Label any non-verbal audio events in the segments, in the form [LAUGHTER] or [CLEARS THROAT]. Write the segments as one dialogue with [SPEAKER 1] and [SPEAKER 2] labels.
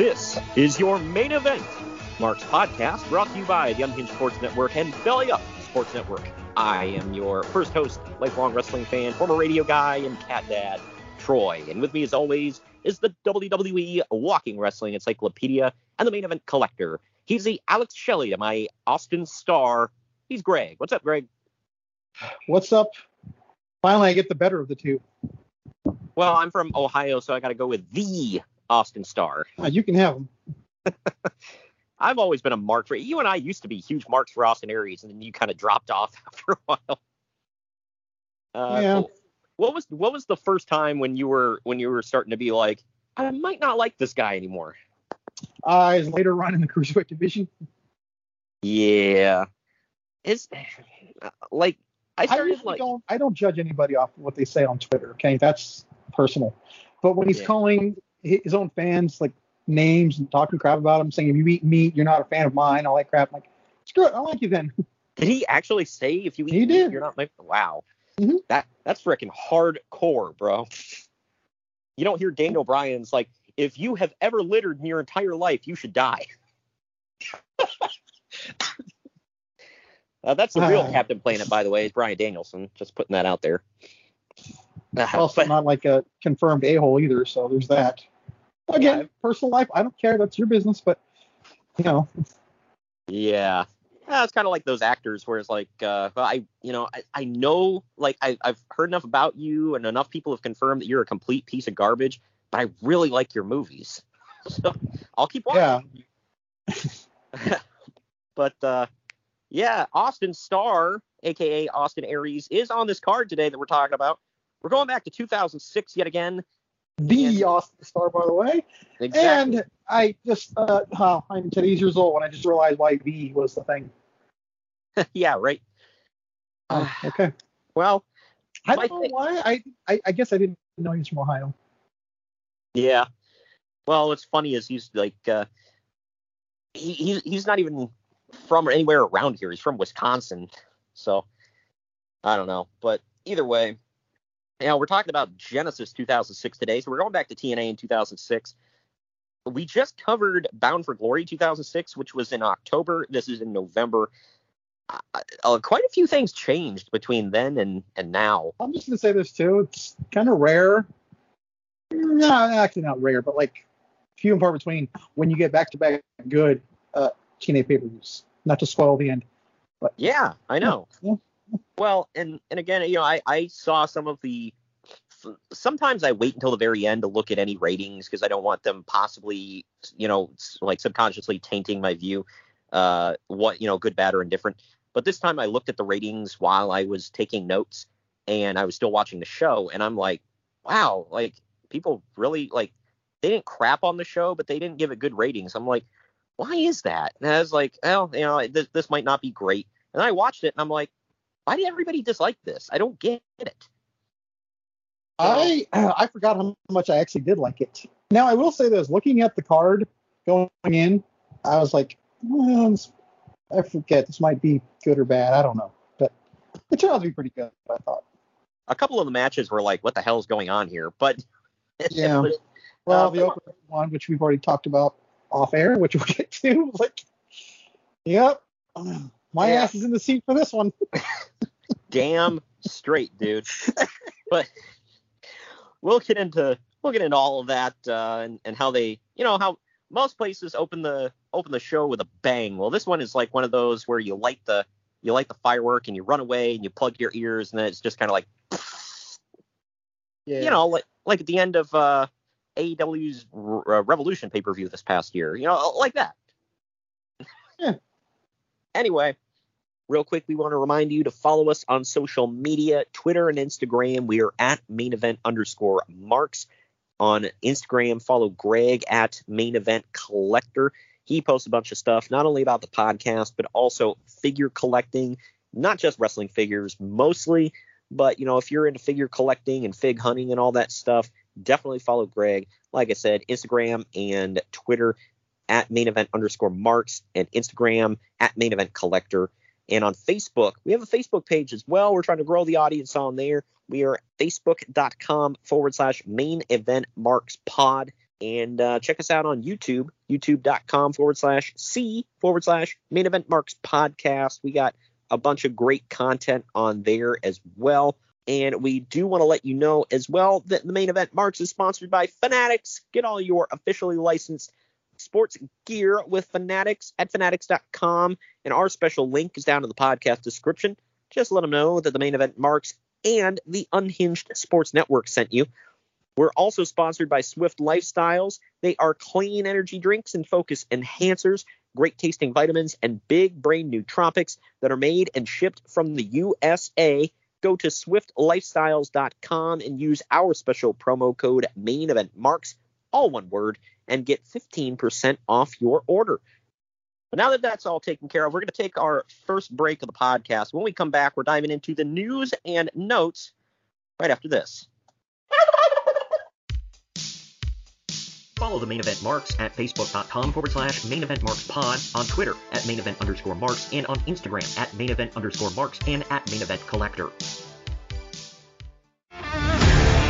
[SPEAKER 1] This is
[SPEAKER 2] your main event, Mark's podcast, brought to you by the Unhinged Sports Network and Belly Up Sports Network. I am your first host, lifelong wrestling fan, former radio guy, and cat dad, Troy. And with me, as always, is the WWE Walking Wrestling Encyclopedia and the main event collector. He's the Alex Shelley to my Austin Starr. He's Greg. What's up, Greg?
[SPEAKER 3] What's up? Finally, I get the better of the two.
[SPEAKER 2] Well, I'm from Ohio, so I got to go with the Austin Starr.
[SPEAKER 3] Uh, you can have them. [LAUGHS]
[SPEAKER 2] I've always been a Mark for you and I used to be huge marks for Austin Aries, and then you kind of dropped off [LAUGHS] after a while. Uh,
[SPEAKER 3] Yeah.
[SPEAKER 2] What was what was the first time when you were when you were starting to be like, I might not like this guy anymore?
[SPEAKER 3] Uh, his later run in the cruiserweight division.
[SPEAKER 2] Yeah, it's like I
[SPEAKER 3] I
[SPEAKER 2] started
[SPEAKER 3] usually
[SPEAKER 2] like
[SPEAKER 3] don't. I don't judge anybody off of what they say on Twitter. Okay, that's personal. But when he's
[SPEAKER 2] Yeah.
[SPEAKER 3] calling his own fans like names and talking crap about them, saying if you eat meat, you're not a fan of mine, all that crap. I'm like, screw it, I like you then. [LAUGHS]
[SPEAKER 2] did he actually say if you eat
[SPEAKER 3] He
[SPEAKER 2] meat,
[SPEAKER 3] did.
[SPEAKER 2] you're not my wow
[SPEAKER 3] Mhm.
[SPEAKER 2] that that's freaking hardcore, bro. You don't hear Daniel Bryan's like if you have ever littered in your entire life, you should die. [LAUGHS] Uh, that's the real
[SPEAKER 3] Ah. [SIGHS]
[SPEAKER 2] Captain Planet, by the way, is Bryan Danielson. Just putting that out there. Uh,
[SPEAKER 3] also
[SPEAKER 2] but-
[SPEAKER 3] not like a confirmed a hole either. So there's that. Again, personal life. I don't care. That's your business. But you know,
[SPEAKER 2] Yeah. Yeah, it's kind of like those actors where it's like, uh, I, you know, I, I know, like, I, I've heard enough about you and enough people have confirmed that you're a complete piece of garbage, but I really like your movies. [LAUGHS] So I'll keep watching.
[SPEAKER 3] yeah. [LAUGHS]
[SPEAKER 2] But, uh, yeah, Austin Starr, aka Austin Aries, is on this card today that we're talking about. We're going back to 2006 yet again.
[SPEAKER 3] The
[SPEAKER 2] Yeah.
[SPEAKER 3] Austin Starr, by the way.
[SPEAKER 2] Exactly.
[SPEAKER 3] And I just, uh, oh, I'm today's years old when I just realized why V was the thing. [LAUGHS]
[SPEAKER 2] yeah, right.
[SPEAKER 3] Oh, okay.
[SPEAKER 2] Well,
[SPEAKER 3] I don't know
[SPEAKER 2] thing-
[SPEAKER 3] why. I, I I guess I didn't know he was from Ohio.
[SPEAKER 2] Yeah. Well, what's funny is he's like uh he, he's he's not even from anywhere around here. He's from Wisconsin. So I don't know. But either way, you know, we're talking about Genesis 2006 today. So we're going back to TNA in 2006. We just covered Bound for Glory 2006, which was in October. This is in November. Uh, uh, quite a few things changed between then and and now.
[SPEAKER 3] I'm just gonna say this too. It's kind of rare. No, actually not rare, but like few and far between when you get back to back good uh, TNA pay per views. Not to spoil the end.
[SPEAKER 2] But yeah, I know.
[SPEAKER 3] Yeah.
[SPEAKER 2] Well, and and again, you know, I I saw some of the. Sometimes I wait until the very end to look at any ratings because I don't want them possibly, you know, like subconsciously tainting my view. Uh, what you know, good, bad, or indifferent. But this time I looked at the ratings while I was taking notes, and I was still watching the show, and I'm like, wow, like people really like they didn't crap on the show, but they didn't give it good ratings. I'm like, why is that? And I was like, well, you know, this, this might not be great. And I watched it and I'm like, why did everybody dislike this? I don't get it.
[SPEAKER 3] I [CLEARS THROAT] I forgot how much I actually did like it. Now I will say this: looking at the card going in, I was like, well, I forget this might be good or bad. I don't know, but it turned out to be pretty good. I thought.
[SPEAKER 2] A couple of the matches were like, what the hell is going on here? But [LAUGHS]
[SPEAKER 3] yeah, well, uh, the open one, which we've already talked about off air, which we'll get to, [LAUGHS] like, yep, [CLEARS THROAT] my yeah. ass is in the seat for this one. [LAUGHS]
[SPEAKER 2] Damn straight, dude. but we'll get into we'll get into all of that uh, and and how they you know how most places open the open the show with a bang. Well, this one is like one of those where you light the you light the firework and you run away and you plug your ears and then it's just kind of like yeah. you know like like at the end of uh, AEW's uh, Revolution pay per view this past year, you know like that. yeah. Anyway, Real quick, we want to remind you to follow us on social media, Twitter and Instagram. We are at main event underscore marks. On Instagram, follow Greg at main event collector. He posts a bunch of stuff, not only about the podcast, but also figure collecting, not just wrestling figures mostly, but you know, if you're into figure collecting and fig hunting and all that stuff, definitely follow Greg. Like I said, Instagram and Twitter at main event underscore marks and Instagram at main event collector. And on Facebook, we have a Facebook page as well. We're trying to grow the audience on there. We are facebook.com forward slash main event marks pod. And uh, check us out on YouTube, youtube.com forward slash C forward slash main event marks podcast. We got a bunch of great content on there as well. And we do want to let you know as well that the main event marks is sponsored by Fanatics. Get all your officially licensed sports gear with Fanatics at fanatics.com. And our special link is down in the podcast description. Just let them know that the main event marks and the Unhinged Sports Network sent you. We're also sponsored by Swift Lifestyles. They are clean energy drinks and focus enhancers, great tasting vitamins, and big brain nootropics that are made and shipped from the USA. Go to swiftlifestyles.com and use our special promo code main event marks, all one word, and get 15% off your order. But now that that's all taken care of, we're going to take our first break of the podcast. When we come back, we're diving into the news and notes right after this. Follow the main event marks at facebook.com forward slash main event marks pod, on Twitter at main event underscore marks, and on Instagram at main event underscore marks and at main event collector.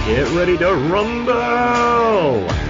[SPEAKER 4] Get ready to rumble!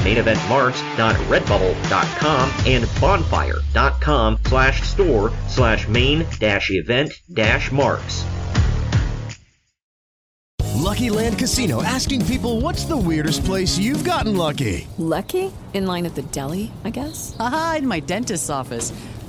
[SPEAKER 4] maineventmarks.redbubble.com and bonfire.com slash store slash main dash event dash marks.
[SPEAKER 5] Lucky Land Casino asking people what's the weirdest place you've gotten lucky?
[SPEAKER 6] Lucky? In line at the deli, I guess?
[SPEAKER 7] Aha, in my dentist's office.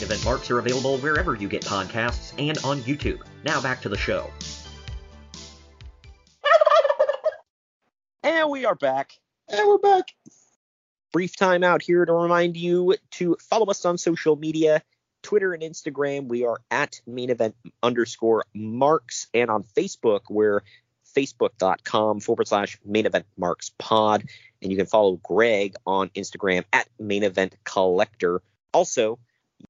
[SPEAKER 4] Main event marks are available wherever you get podcasts and on YouTube. Now back to the show.
[SPEAKER 2] And we are back.
[SPEAKER 3] And we're back.
[SPEAKER 2] Brief time out here to remind you to follow us on social media. Twitter and Instagram, we are at main event underscore marks. And on Facebook, we're facebook.com forward slash main event marks pod. And you can follow Greg on Instagram at main event collector. Also,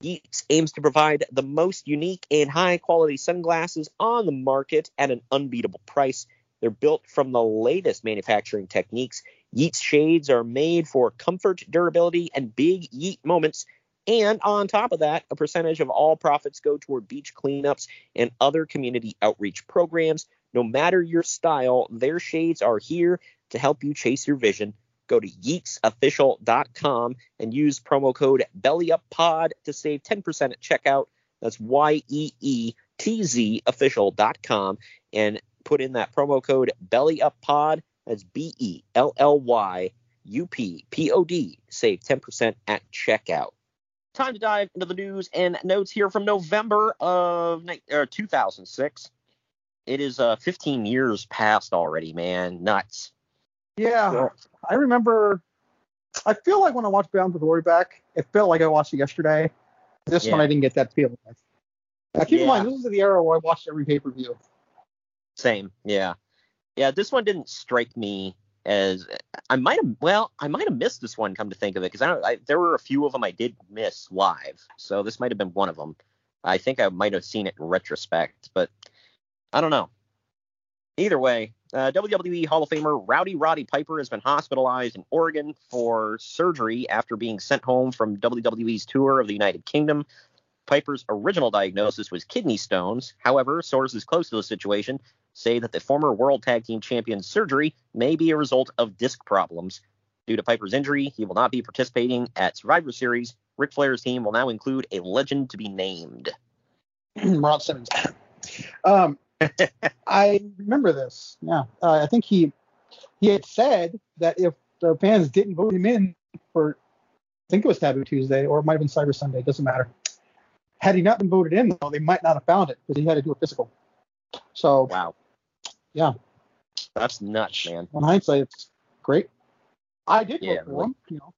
[SPEAKER 2] Yeetz aims to provide the most unique and high quality sunglasses on the market at an unbeatable price. They're built from the latest manufacturing techniques. Yeetz shades are made for comfort, durability, and big Yeet moments. And on top of that, a percentage of all profits go toward beach cleanups and other community outreach programs. No matter your style, their shades are here to help you chase your vision. Go to yeetzofficial.com and use promo code BellyUpPod to save 10% at checkout. That's Y E E T Z official.com and put in that promo code BellyUpPod. That's B E L L Y U P P O D. Save 10% at checkout. Time to dive into the news and notes here from November of er, 2006. It is uh, 15 years past already, man. Nuts.
[SPEAKER 3] Yeah, I remember. I feel like when I watched Bound for Glory back, it felt like I watched it yesterday. This one I didn't get that feeling. Now keep in mind, this is the era where I watched every pay per view.
[SPEAKER 2] Same. Yeah. Yeah, this one didn't strike me as I might have well, I might have missed this one come to think of it because I don't I, there were a few of them I did miss live. So this might have been one of them. I think I might have seen it in retrospect, but I don't know. Either way, uh, WWE Hall of Famer Rowdy Roddy Piper has been hospitalized in Oregon for surgery after being sent home from WWE's tour of the United Kingdom. Piper's original diagnosis was kidney stones. However, sources close to the situation say that the former World Tag Team Champion's surgery may be a result of disc problems. Due to Piper's injury, he will not be participating at Survivor Series. Ric Flair's team will now include a legend to be named. [CLEARS THROAT]
[SPEAKER 3] Ron Simmons. [CLEARS THROAT] um, I remember this. Yeah, uh, I think he he had said that if the fans didn't vote him in for, I think it was Taboo Tuesday or it might have been Cyber Sunday, doesn't matter. Had he not been voted in, though, they might not have found it because he had to do a physical. So
[SPEAKER 2] Wow,
[SPEAKER 3] yeah,
[SPEAKER 2] that's nuts, man.
[SPEAKER 3] in hindsight, it's great. I did
[SPEAKER 2] Yeah,
[SPEAKER 3] vote for
[SPEAKER 2] really.
[SPEAKER 3] him. You know,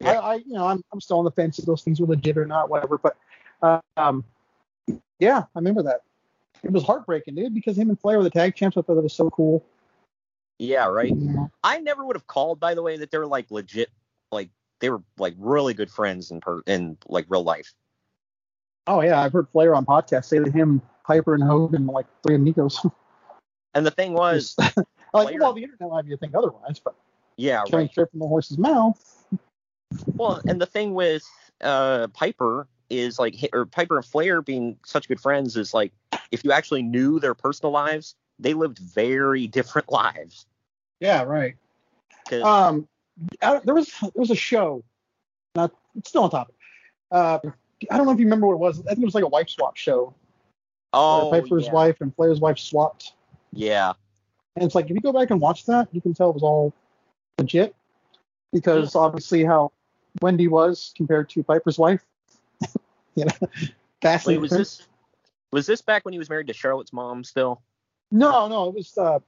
[SPEAKER 2] Yeah.
[SPEAKER 3] I, I you know I'm I'm still on the fence if those things were legit or not, whatever. But uh, um, yeah, I remember that. It was heartbreaking, dude, because him and Flair were the tag champs. I thought that was so cool.
[SPEAKER 2] Yeah, right.
[SPEAKER 3] Yeah.
[SPEAKER 2] I never would have called, by the way, that they were like legit, like they were like really good friends in per in like real life.
[SPEAKER 3] Oh yeah, I've heard Flair on podcasts say that him, Piper, and Hogan were like three amigos. [LAUGHS]
[SPEAKER 2] And the thing was, [LAUGHS]
[SPEAKER 3] like,
[SPEAKER 2] Flair-
[SPEAKER 3] well, the internet might be to think otherwise, but
[SPEAKER 2] yeah,
[SPEAKER 3] coming
[SPEAKER 2] right.
[SPEAKER 3] straight from the horse's mouth.
[SPEAKER 2] Well, and the thing with uh Piper is like or Piper and Flair being such good friends is like if you actually knew their personal lives, they lived very different [LAUGHS] lives.
[SPEAKER 3] Yeah, right. Um, I, there was there was a show, not it's still on topic. Uh, I don't know if you remember what it was. I think it was like a wife swap show.
[SPEAKER 2] oh,
[SPEAKER 3] Piper's
[SPEAKER 2] yeah.
[SPEAKER 3] wife and Flair's wife swapped.
[SPEAKER 2] Yeah,
[SPEAKER 3] And it's like if you go back and watch that, you can tell it was all legit because obviously how Wendy was compared to Piper's wife. [LAUGHS] you know, vastly
[SPEAKER 2] Wait, was this was this back when he was married to Charlotte's mom still?
[SPEAKER 3] No, no, it was uh,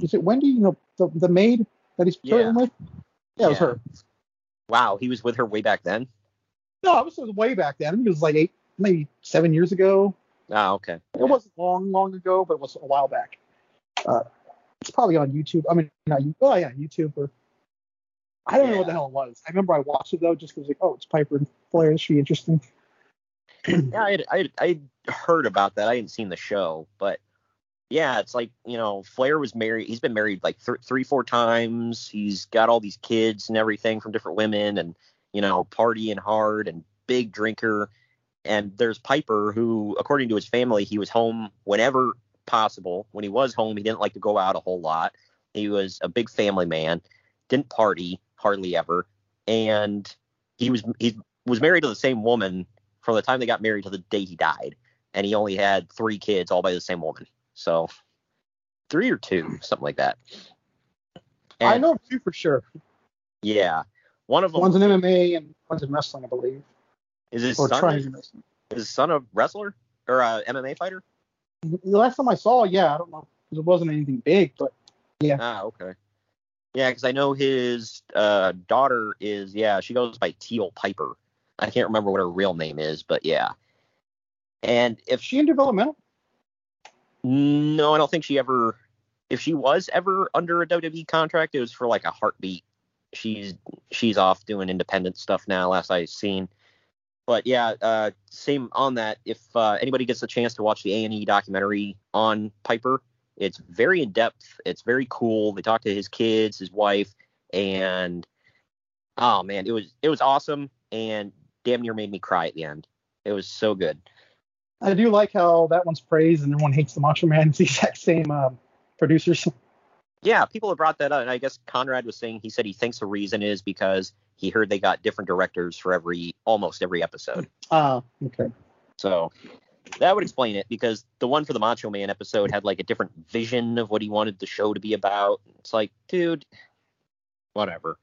[SPEAKER 3] was it Wendy? You know, the the maid that he's
[SPEAKER 2] Yeah.
[SPEAKER 3] with. Yeah, it was
[SPEAKER 2] Yeah.
[SPEAKER 3] her.
[SPEAKER 2] Wow, he was with her way back then.
[SPEAKER 3] No, it was, it was way back then. I think it was like eight, maybe seven years ago.
[SPEAKER 2] Oh, okay.
[SPEAKER 3] It wasn't long, long ago, but it was a while back. Uh, it's probably on YouTube. I mean, not you. Oh yeah, YouTube or I don't know what the hell it was. I remember I watched it though, just because like, oh, it's Piper and Flair. This should be interesting. [CLEARS THROAT]
[SPEAKER 2] Yeah, I I I heard about that. I hadn't seen the show, but yeah, it's like you know, Flair was married. He's been married like th- three, four times. He's got all these kids and everything from different women, and you know, partying hard and big drinker. And there's Piper, who, according to his family, he was home whenever possible. When he was home, he didn't like to go out a whole lot. He was a big family man, didn't party hardly ever, and he was he was married to the same woman from the time they got married to the day he died, and he only had three kids, all by the same woman. So three or two, something like that.
[SPEAKER 3] I know two for sure.
[SPEAKER 2] Yeah, one of them
[SPEAKER 3] One's in MMA and one's in wrestling, I believe,
[SPEAKER 2] is his
[SPEAKER 3] or
[SPEAKER 2] son. Is
[SPEAKER 3] to
[SPEAKER 2] his son a wrestler or a MMA fighter?
[SPEAKER 3] The last time I saw, yeah, I don't know, because it wasn't anything big, but yeah,
[SPEAKER 2] Ah, okay. Yeah, because I know his uh, daughter is yeah, she goes by Teal Piper. I can't remember what her real name is, but yeah. And if
[SPEAKER 3] she in developmental?
[SPEAKER 2] No, I don't think she ever. If she was ever under a WWE contract, it was for like a heartbeat. She's she's off doing independent stuff now. Last I've seen. But yeah, uh, same on that. If uh, anybody gets a chance to watch the A and E documentary on Piper, it's very in depth. It's very cool. They talk to his kids, his wife, and oh man, it was it was awesome. And damn near made me cry at the end. It was so good.
[SPEAKER 3] I do like how that one's praised and everyone hates the Macho Man. [LAUGHS] It's the exact same um, producers.
[SPEAKER 2] Yeah, people have brought that up, and I guess Conrad was saying he said he thinks the reason is because he heard they got different directors for every almost every episode. [LAUGHS]
[SPEAKER 3] Ah, okay.
[SPEAKER 2] So that would explain it because the one for the Macho Man episode had like a different vision of what he wanted the show to be about. It's like, dude, whatever.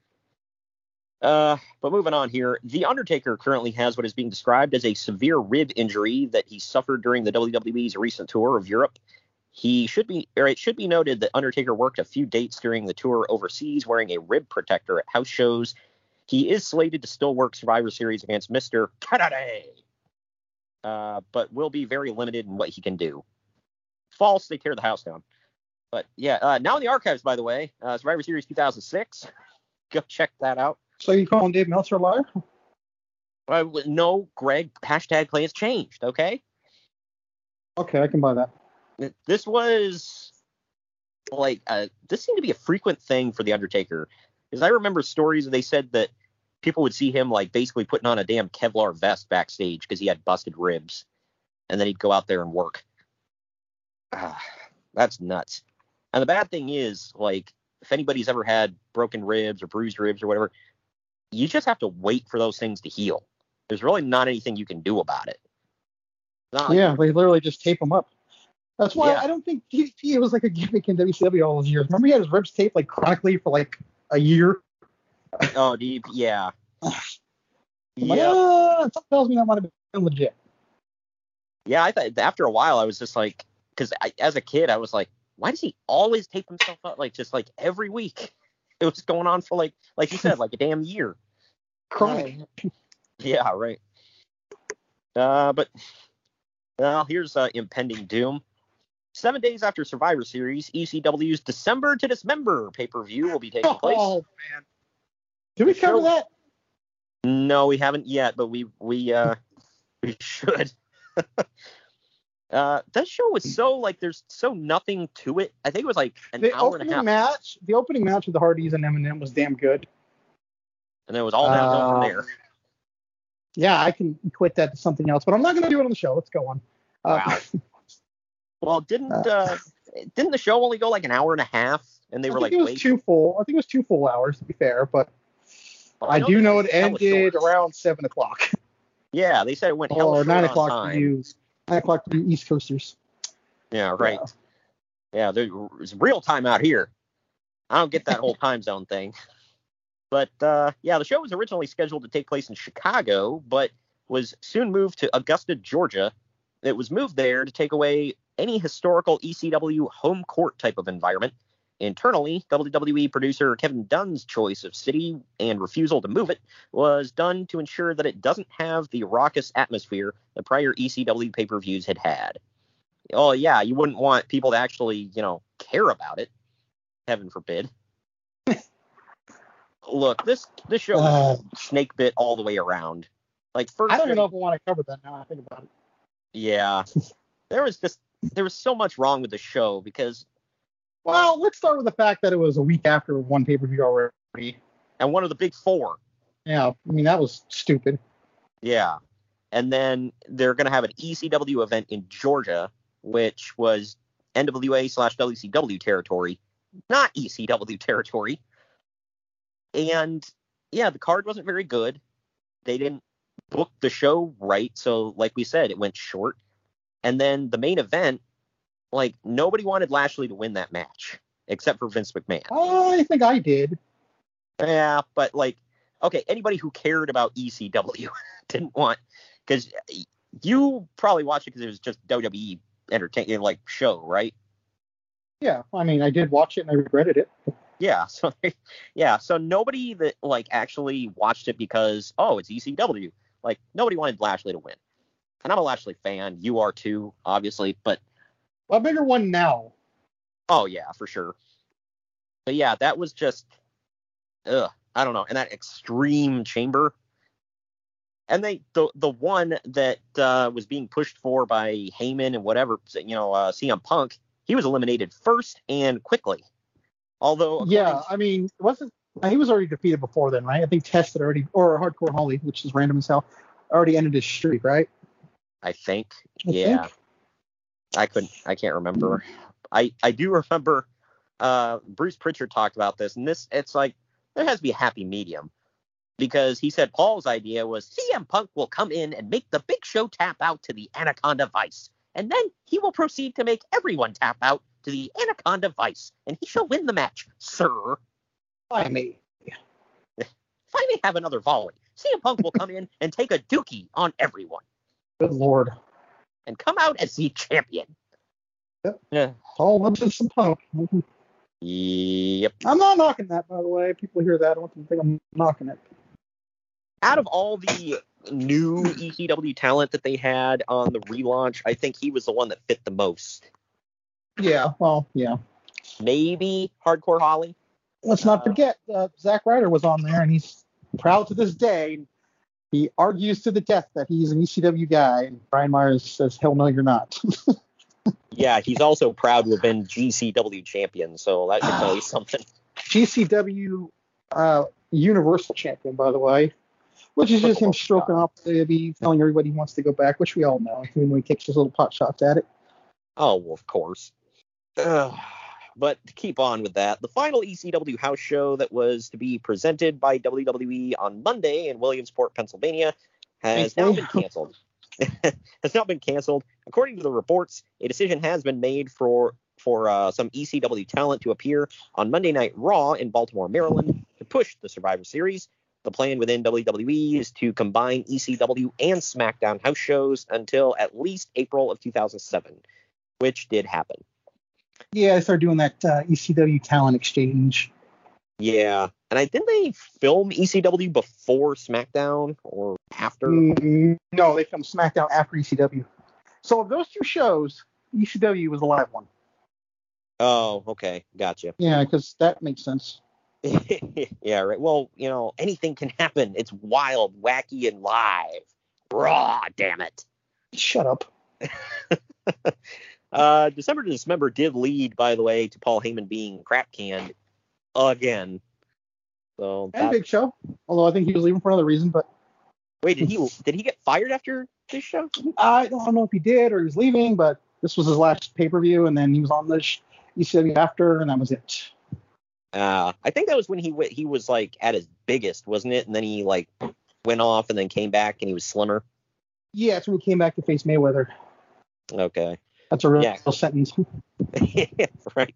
[SPEAKER 2] Uh, but moving on here, The Undertaker currently has what is being described as a severe rib injury that he suffered during the WWE's recent tour of Europe. He should be, or it should be noted that Undertaker worked a few dates during the tour overseas wearing a rib protector at house shows. He is slated to still work Survivor Series against Mr. Kennedy, uh, but will be very limited in what he can do. False, they tear the house down. But yeah, uh, now in the archives, by the way, uh, Survivor Series 2006. [LAUGHS] Go check that out.
[SPEAKER 3] So you calling Dave Meltzer a liar?
[SPEAKER 2] Uh, no, Greg, hashtag play has changed, okay?
[SPEAKER 3] Okay, I can buy that.
[SPEAKER 2] This was like, uh, this seemed to be a frequent thing for The Undertaker. Because I remember stories they said that people would see him like basically putting on a damn Kevlar vest backstage because he had busted ribs. And then he'd go out there and work. Ah, that's nuts. And the bad thing is, like, if anybody's ever had broken ribs or bruised ribs or whatever, you just have to wait for those things to heal. There's really not anything you can do about it.
[SPEAKER 3] Like yeah, they literally just tape them up. That's why yeah. I don't think DDP was like a gimmick in WCW all those years. Remember he had his ribs taped like chronically for like a year.
[SPEAKER 2] Oh, DDP, yeah. [SIGHS]
[SPEAKER 3] yeah. Like, uh, something tells me that might have been legit.
[SPEAKER 2] Yeah, I thought after a while I was just like, because as a kid I was like, why does he always tape himself up like just like every week? It was going on for like like you said like a damn year. Uh, yeah, right. Uh, but well, here's uh, impending doom. Seven days after Survivor Series, ECW's December to Dismember pay per view will be taking place.
[SPEAKER 3] Oh man, did we cover that?
[SPEAKER 2] No, we haven't yet, but we we uh we should. [LAUGHS] Uh, that show was so like there's so nothing to it. I think it was like an
[SPEAKER 3] the
[SPEAKER 2] hour and a half.
[SPEAKER 3] match, the opening match with the Hardys and MNM was damn good.
[SPEAKER 2] And then it was all downhill uh, from there.
[SPEAKER 3] Yeah, I can equate that to something else, but I'm not going to do it on the show. Let's go on.
[SPEAKER 2] Uh, wow. [LAUGHS] well, didn't uh, uh, didn't the show only go like an hour and a half? And they
[SPEAKER 3] I
[SPEAKER 2] were like,
[SPEAKER 3] it was
[SPEAKER 2] wait.
[SPEAKER 3] two full. I think it was two full hours to be fair, but well, I, I do know it ended around seven o'clock.
[SPEAKER 2] Yeah, they said it went hell
[SPEAKER 3] or nine o'clock
[SPEAKER 2] time.
[SPEAKER 3] for you nine o'clock for you East Coasters.
[SPEAKER 2] Yeah, right. Yeah, there's real time out here. I don't get that whole [LAUGHS] time zone thing. But uh, yeah, the show was originally scheduled to take place in Chicago, but was soon moved to Augusta, Georgia. It was moved there to take away any historical ECW home court type of environment. Internally, WWE producer Kevin Dunn's choice of city and refusal to move it was done to ensure that it doesn't have the raucous atmosphere the prior ECW pay per views had had. Oh, yeah, you wouldn't want people to actually, you know, care about it. Heaven forbid. [LAUGHS] Look, this this show uh, snake bit all the way around. Like first,
[SPEAKER 3] I don't even know if I want to cover that now. I think about it.
[SPEAKER 2] Yeah, there was just there was so much wrong with the show because
[SPEAKER 3] well, let's start with the fact that it was a week after one pay per view already.
[SPEAKER 2] And one of the big four.
[SPEAKER 3] Yeah, I mean that was stupid.
[SPEAKER 2] Yeah. And then they're gonna have an ECW event in Georgia, which was NWA slash WCW territory, not ECW territory. And yeah, the card wasn't very good. They didn't book the show right, so like we said, it went short. And then the main event like nobody wanted Lashley to win that match except for Vince McMahon.
[SPEAKER 3] Oh, I think I did.
[SPEAKER 2] Yeah, but like, okay, anybody who cared about ECW [LAUGHS] didn't want because you probably watched it because it was just WWE entertainment like show, right?
[SPEAKER 3] Yeah, I mean, I did watch it and I regretted it.
[SPEAKER 2] Yeah, [LAUGHS] so yeah, so nobody that like actually watched it because oh, it's ECW. Like nobody wanted Lashley to win, and I'm a Lashley fan. You are too, obviously, but
[SPEAKER 3] a bigger one now.
[SPEAKER 2] Oh yeah, for sure. But yeah, that was just, ugh, I don't know. And that extreme chamber, and they the the one that uh, was being pushed for by Heyman and whatever, you know, uh, CM Punk, he was eliminated first and quickly. Although
[SPEAKER 3] yeah, I mean, wasn't he was already defeated before then, right? I think Test had already, or Hardcore Holly, which is random as hell, already ended his streak, right?
[SPEAKER 2] I think.
[SPEAKER 3] I
[SPEAKER 2] yeah.
[SPEAKER 3] think.
[SPEAKER 2] I couldn't. I can't remember. I I do remember. Uh, Bruce Pritchard talked about this, and this it's like there has to be a happy medium because he said Paul's idea was CM Punk will come in and make the Big Show tap out to the Anaconda Vice, and then he will proceed to make everyone tap out to the Anaconda Vice, and he shall win the match, sir.
[SPEAKER 3] I mean,
[SPEAKER 2] may have another volley, CM Punk will come in and take a dookie on everyone
[SPEAKER 3] good lord.
[SPEAKER 2] And come out as the champion.
[SPEAKER 3] Yep.
[SPEAKER 2] Yeah.
[SPEAKER 3] All into some punk.
[SPEAKER 2] Yep.
[SPEAKER 3] I'm not knocking that, by the way. People hear that, I want them to think I'm knocking it.
[SPEAKER 2] Out of all the new ECW talent that they had on the relaunch, I think he was the one that fit the most.
[SPEAKER 3] Yeah, well, yeah.
[SPEAKER 2] Maybe Hardcore Holly.
[SPEAKER 3] Let's not
[SPEAKER 2] Uh,
[SPEAKER 3] forget, uh, Zack Ryder was on there, and he's proud to this day. He argues to the death that he's an ECW guy, and Brian Myers says, "Hell no, you're not." [LAUGHS]
[SPEAKER 2] Yeah, he's also proud to have been GCW champion, so that should tell you [SIGHS] something.
[SPEAKER 3] GCW uh, Universal Champion, by the way, which is just him stroking off the be telling everybody he wants to go back, which we all know, even when he takes his little pot shots at it.
[SPEAKER 2] Oh, well, of course. Ugh. But to keep on with that, the final ECW house show that was to be presented by WWE on Monday in Williamsport, Pennsylvania, has now been canceled. [LAUGHS] has now been canceled. According to the reports, a decision has been made for for uh, some ECW talent to appear on Monday Night Raw in Baltimore, Maryland, to push the Survivor Series. The plan within WWE is to combine ECW and SmackDown house shows until at least April of 2007, which did happen.
[SPEAKER 3] Yeah, they started doing that uh, ECW talent exchange.
[SPEAKER 2] Yeah, and I didn't they film ECW before SmackDown or after?
[SPEAKER 3] Mm, no, they filmed SmackDown after ECW. So of those two shows, ECW was the live one.
[SPEAKER 2] Oh, okay, gotcha.
[SPEAKER 3] Yeah, because that makes sense. [LAUGHS]
[SPEAKER 2] yeah, right. Well, you know, anything can happen. It's wild, wacky, and live. Raw, damn it.
[SPEAKER 3] Shut up. [LAUGHS]
[SPEAKER 2] Uh, December to Dismember did lead, by the way, to Paul Heyman being crap canned again. So
[SPEAKER 3] And
[SPEAKER 2] that-
[SPEAKER 3] Big Show, although I think he was leaving for another reason, but
[SPEAKER 2] wait, did he did he get fired after this show?
[SPEAKER 3] I don't know if he did or he was leaving, but this was his last pay per view, and then he was on the ECW after, and that was it.
[SPEAKER 2] Uh, I think that was when he w- he was like at his biggest, wasn't it? And then he like went off and then came back and he was slimmer.
[SPEAKER 3] Yeah, that's when he came back to face Mayweather.
[SPEAKER 2] Okay.
[SPEAKER 3] That's a real
[SPEAKER 2] Yeah. [LAUGHS]
[SPEAKER 3] sentence. [LAUGHS]
[SPEAKER 2] right.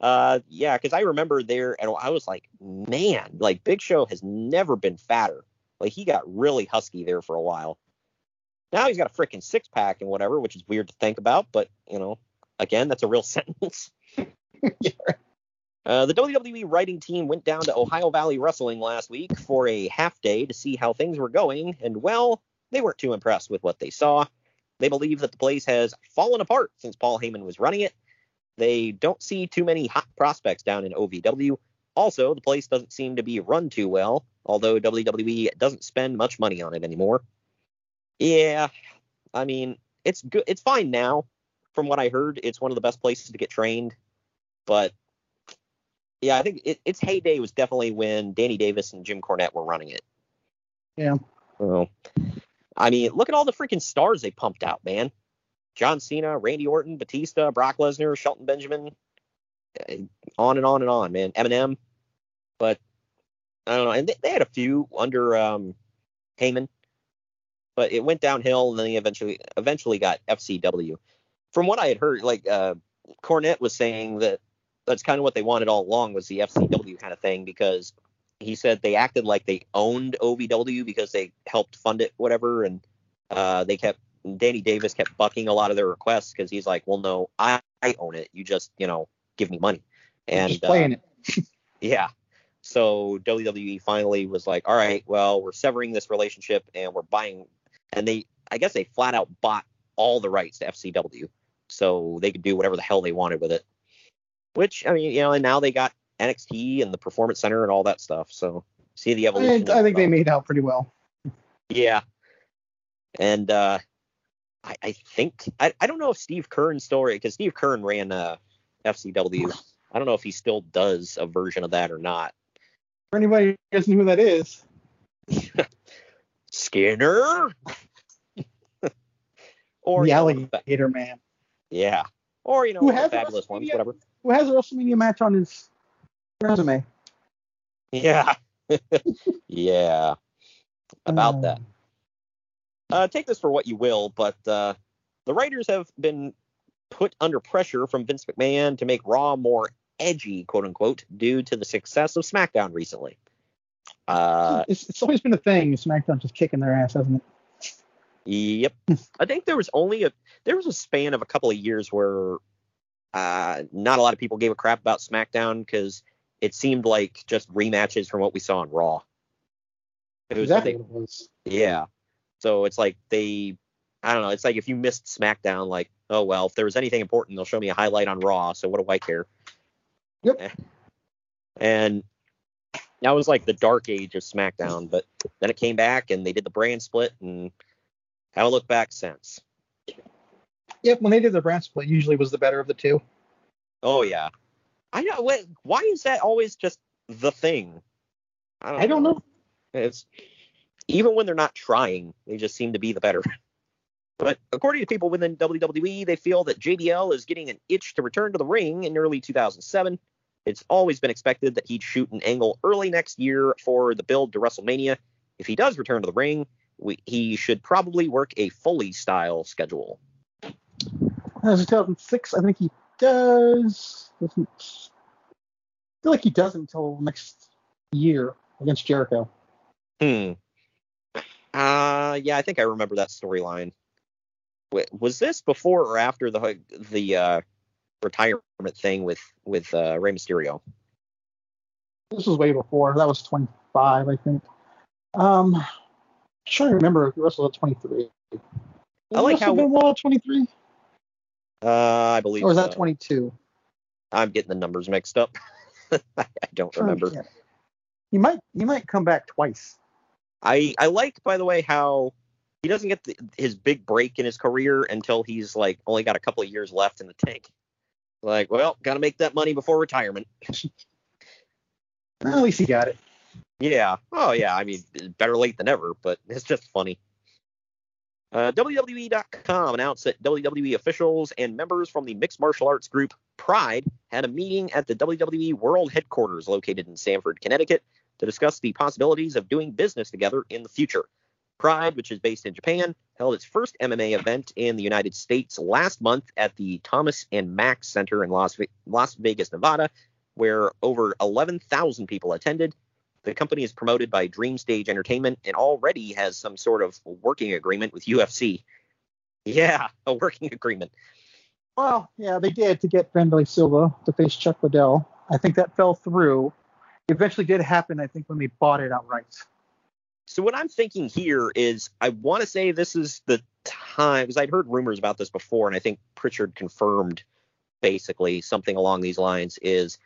[SPEAKER 2] Uh, yeah, because I remember there, and I was like, man, like Big Show has never been fatter. Like he got really husky there for a while. Now he's got a freaking six pack and whatever, which is weird to think about, but you know, again, that's a real [LAUGHS] sentence. Uh, the WWE writing team went down to Ohio Valley Wrestling last week for a half day to see how things were going, and well, they weren't too impressed with what they saw. They believe that the place has fallen apart since Paul Heyman was running it. They don't see too many hot prospects down in OVW. Also, the place doesn't seem to be run too well, although WWE doesn't spend much money on it anymore. Yeah, I mean, it's good. It's fine now. From what I heard, it's one of the best places to get trained. But yeah, I think it, its heyday was definitely when Danny Davis and Jim Cornette were running it.
[SPEAKER 3] Yeah.
[SPEAKER 2] So, I mean, look at all the freaking stars they pumped out, man. John Cena, Randy Orton, Batista, Brock Lesnar, Shelton Benjamin, uh, on and on and on, man. MNM, but I don't know. And they, they had a few under um, Heyman, but it went downhill, and then they eventually eventually got FCW. From what I had heard, like uh, Cornette was saying that that's kind of what they wanted all along was the FCW kind of thing because he said they acted like they owned OVW because they helped fund it, whatever, and uh, they kept Danny Davis kept bucking a lot of their requests because he's like, well, no, I, I own it. You just you know give me money, and
[SPEAKER 3] Just playing
[SPEAKER 2] uh,
[SPEAKER 3] it. [LAUGHS]
[SPEAKER 2] yeah. So WWE finally was like, all right, well, we're severing this relationship and we're buying, and they, I guess they flat out bought all the rights to FCW, so they could do whatever the hell they wanted with it. Which I mean, you know, and now they got NXT and the Performance Center and all that stuff. So see the evolution.
[SPEAKER 3] I, I think they made out pretty well.
[SPEAKER 2] yeah. And uh I, I think I, I don't know if Steve Keirn still because Steve Keirn ran uh FCW. I don't know if he still does a version of that or not.
[SPEAKER 3] For anybody who doesn't know who that is, [LAUGHS]
[SPEAKER 2] Skinner. [LAUGHS] or
[SPEAKER 3] the
[SPEAKER 2] you know,
[SPEAKER 3] man.
[SPEAKER 2] yeah, or you know,
[SPEAKER 3] Who has
[SPEAKER 2] fabulous ones, whatever.
[SPEAKER 3] Who has a WrestleMania match on his resume?
[SPEAKER 2] Yeah, [LAUGHS] yeah. About
[SPEAKER 3] Uh,
[SPEAKER 2] that. Uh, take this for what you will, but uh, the writers have been put under pressure from Vince McMahon to make Raw more edgy, quote unquote, due to the success of SmackDown recently. Uh,
[SPEAKER 3] it's, it's always been a thing. SmackDown just kicking their ass, hasn't it?
[SPEAKER 2] Yep. I think there was only a there was a span of a couple of years where uh, not a lot of people gave a crap about SmackDown because it seemed like just rematches from what we saw on Raw. It was,
[SPEAKER 3] exactly
[SPEAKER 2] they-
[SPEAKER 3] was.
[SPEAKER 2] yeah. So it's like they, I don't know. It's like if you missed SmackDown, like, oh well, if there was anything important, they'll show me a highlight on Raw. So what do I care?
[SPEAKER 3] Yep.
[SPEAKER 2] Eh. And that was like the dark age of SmackDown, but then it came back and they did the brand split and haven't looked back since.
[SPEAKER 3] Yep, when they did the brand split, usually was the better of the two.
[SPEAKER 2] Oh yeah. I know. Why is that always just the thing? I don't,
[SPEAKER 3] I don't know.
[SPEAKER 2] It's even when they're not trying, they just seem to be the better. [LAUGHS] But according to people within WWE, they feel that JBL is getting an itch to return to the ring in early 2007. It's always been expected that he'd shoot an angle early next year for the build to WrestleMania. If he does return to the ring, we, he should probably work a Foley style schedule.
[SPEAKER 3] As 2006, I think he does. Doesn't I feel like he doesn't until next year against Jericho.
[SPEAKER 2] Hmm. Uh, yeah, I think I remember that storyline. Was this before or after the the uh, retirement thing with with uh, Rey Mysterio?
[SPEAKER 3] This was way before. That was 25, I think. Um, I'm trying to remember if he wrestled at 23.
[SPEAKER 2] I like how-
[SPEAKER 3] Benoit at 23,
[SPEAKER 2] Uh, I believe.
[SPEAKER 3] or was that
[SPEAKER 2] so.
[SPEAKER 3] 22?
[SPEAKER 2] I'm getting the numbers mixed up. [LAUGHS] I don't remember.
[SPEAKER 3] Yeah. He might he might come back twice.
[SPEAKER 2] I I like, by the way, how he doesn't get the, his big break in his career until he's like only got a couple of years left in the tank. Like, well, got to make that money before retirement. [LAUGHS]
[SPEAKER 3] Well, at least he got it.
[SPEAKER 2] Yeah. Oh, yeah. I mean, better late than ever, but it's just funny. Uh, WWE.com announced that WWE officials and members from the mixed martial arts group Pride had a meeting at the WWE World Headquarters located in Stamford, Connecticut, to discuss the possibilities of doing business together in the future. Pride, which is based in Japan, held its first MMA event in the United States last month at the Thomas and Mack Center in Las, Las Vegas, Nevada, where over 11,000 people attended. The company is promoted by Dream Stage Entertainment and already has some sort of working agreement with UFC. Yeah, [LAUGHS] a working agreement.
[SPEAKER 3] Well, yeah, they did to get Wanderlei Silva to face Chuck Liddell. I think that fell through. Eventually did happen, I think, when they bought it outright.
[SPEAKER 2] So what I'm thinking here is I want to say this is the time because I'd heard rumors about this before, and I think Pritchard confirmed basically something along these lines. Is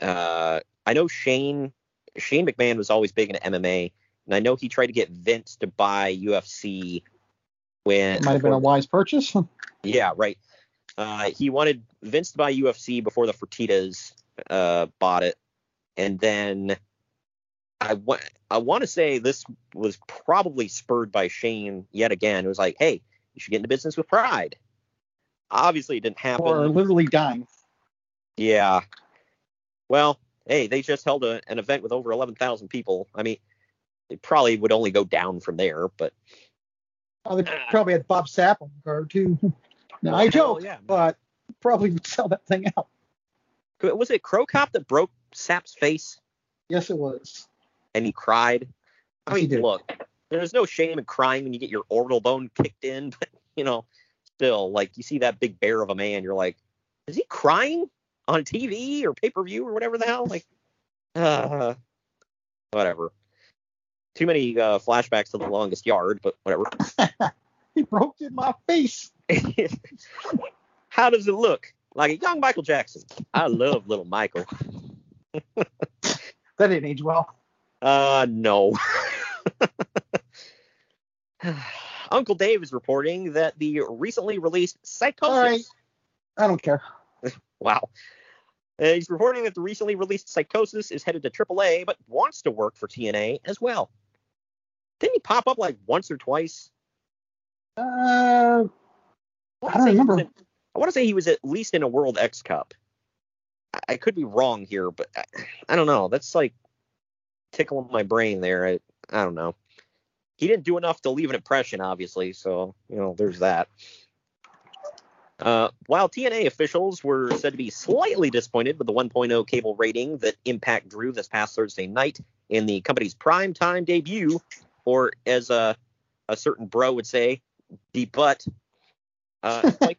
[SPEAKER 2] uh, I know Shane Shane McMahon was always big into MMA, and I know he tried to get Vince to buy UFC when
[SPEAKER 3] It might have been a wise purchase. [LAUGHS]
[SPEAKER 2] yeah, right. Uh, he wanted Vince to buy UFC before the Fertitas uh, bought it, and then I want I want to say this was probably spurred by Shane yet again. It was like, hey, you should get into business with Pride. Obviously, it didn't happen.
[SPEAKER 3] or literally dying.
[SPEAKER 2] Yeah. Well, hey, they just held a, an event with over 11,000 people. I mean, it probably would only go down from there, but
[SPEAKER 3] Oh, they probably had Bob Sapp on the card too. [LAUGHS] now
[SPEAKER 2] Well,
[SPEAKER 3] I
[SPEAKER 2] hell,
[SPEAKER 3] joke,
[SPEAKER 2] yeah.
[SPEAKER 3] but probably would sell that thing out.
[SPEAKER 2] was it Cro Cop that broke Sapp's face?
[SPEAKER 3] Yes, it was.
[SPEAKER 2] and he cried. I
[SPEAKER 3] he
[SPEAKER 2] mean,
[SPEAKER 3] did.
[SPEAKER 2] look, there's no shame in crying when you get your orbital bone kicked in, [LAUGHS] but you know, still, like you see that big bear of a man, you're like, is he crying on TV or pay per view or whatever the hell? Like, uh, whatever. Too many uh, flashbacks to the longest yard, but whatever. [LAUGHS] [LAUGHS]
[SPEAKER 3] He broke in my face. [LAUGHS]
[SPEAKER 2] How does it look? Like a young Michael Jackson. I love little Michael.
[SPEAKER 3] That didn't age well.
[SPEAKER 2] Uh, no. Uncle Dave is reporting that the recently released
[SPEAKER 3] Psicosis. Right. I don't care.
[SPEAKER 2] Wow. Uh, he's reporting that the recently released Psicosis is headed to AAA, but wants to work for TNA as well. Didn't he pop up like once or twice?
[SPEAKER 3] Uh,
[SPEAKER 2] I,
[SPEAKER 3] don't
[SPEAKER 2] say he was
[SPEAKER 3] remember.
[SPEAKER 2] in- I want to say he was at least in a World X Cup. I, I could be wrong here, but I, I don't know. That's like tickling my brain there. I, I don't know. He didn't do enough to leave an impression, obviously. So you know, there's that. Uh, while TNA officials were said to be slightly disappointed with the 1.0 cable rating that Impact drew this past Thursday night in the company's prime time debut, or as a, a certain bro would say, deep butt, uh, [LAUGHS] Spike,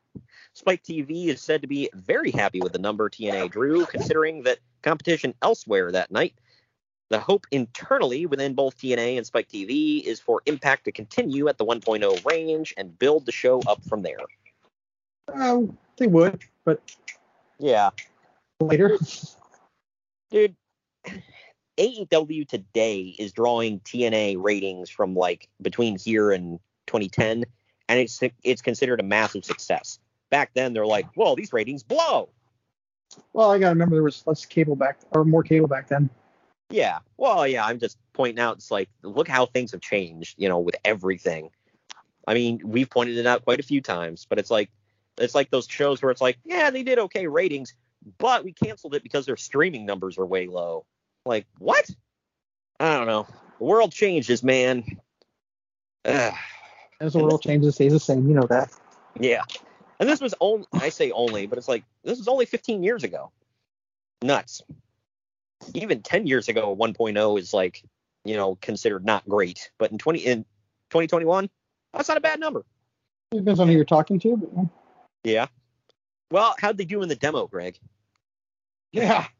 [SPEAKER 2] Spike TV is said to be very happy with the number TNA drew, considering that competition elsewhere that night. The hope internally within both TNA and Spike TV is for Impact to continue at the 1.0 range and build the show up from there.
[SPEAKER 3] Uh, they would, but
[SPEAKER 2] Yeah,
[SPEAKER 3] later.
[SPEAKER 2] dude. AEW today is drawing TNA ratings from like between here and 2010, and it's it's considered a massive success. Back then, they're like, "Whoa, these ratings blow."
[SPEAKER 3] Well, I gotta remember there was less cable back or more cable back then.
[SPEAKER 2] Yeah. Well, yeah, I'm just pointing out it's like look how things have changed, you know, with everything. I mean, we've pointed it out quite a few times, but it's like it's like those shows where it's like, yeah, they did okay ratings, but we canceled it because their streaming numbers are way low. Like, what? I don't know. The world changes, man. Ugh.
[SPEAKER 3] As the world changes, it stays the same. You know that.
[SPEAKER 2] Yeah. And this was only I say only, but it's like this was only 15 years ago. Nuts. Even 10 years ago, 1.0 is like, you know, considered not great. But in 20 in 2021, that's not a bad number.
[SPEAKER 3] It depends on who you're talking to. But,
[SPEAKER 2] Yeah. Well, how'd they do in the demo, Greg?
[SPEAKER 3] yeah. [LAUGHS]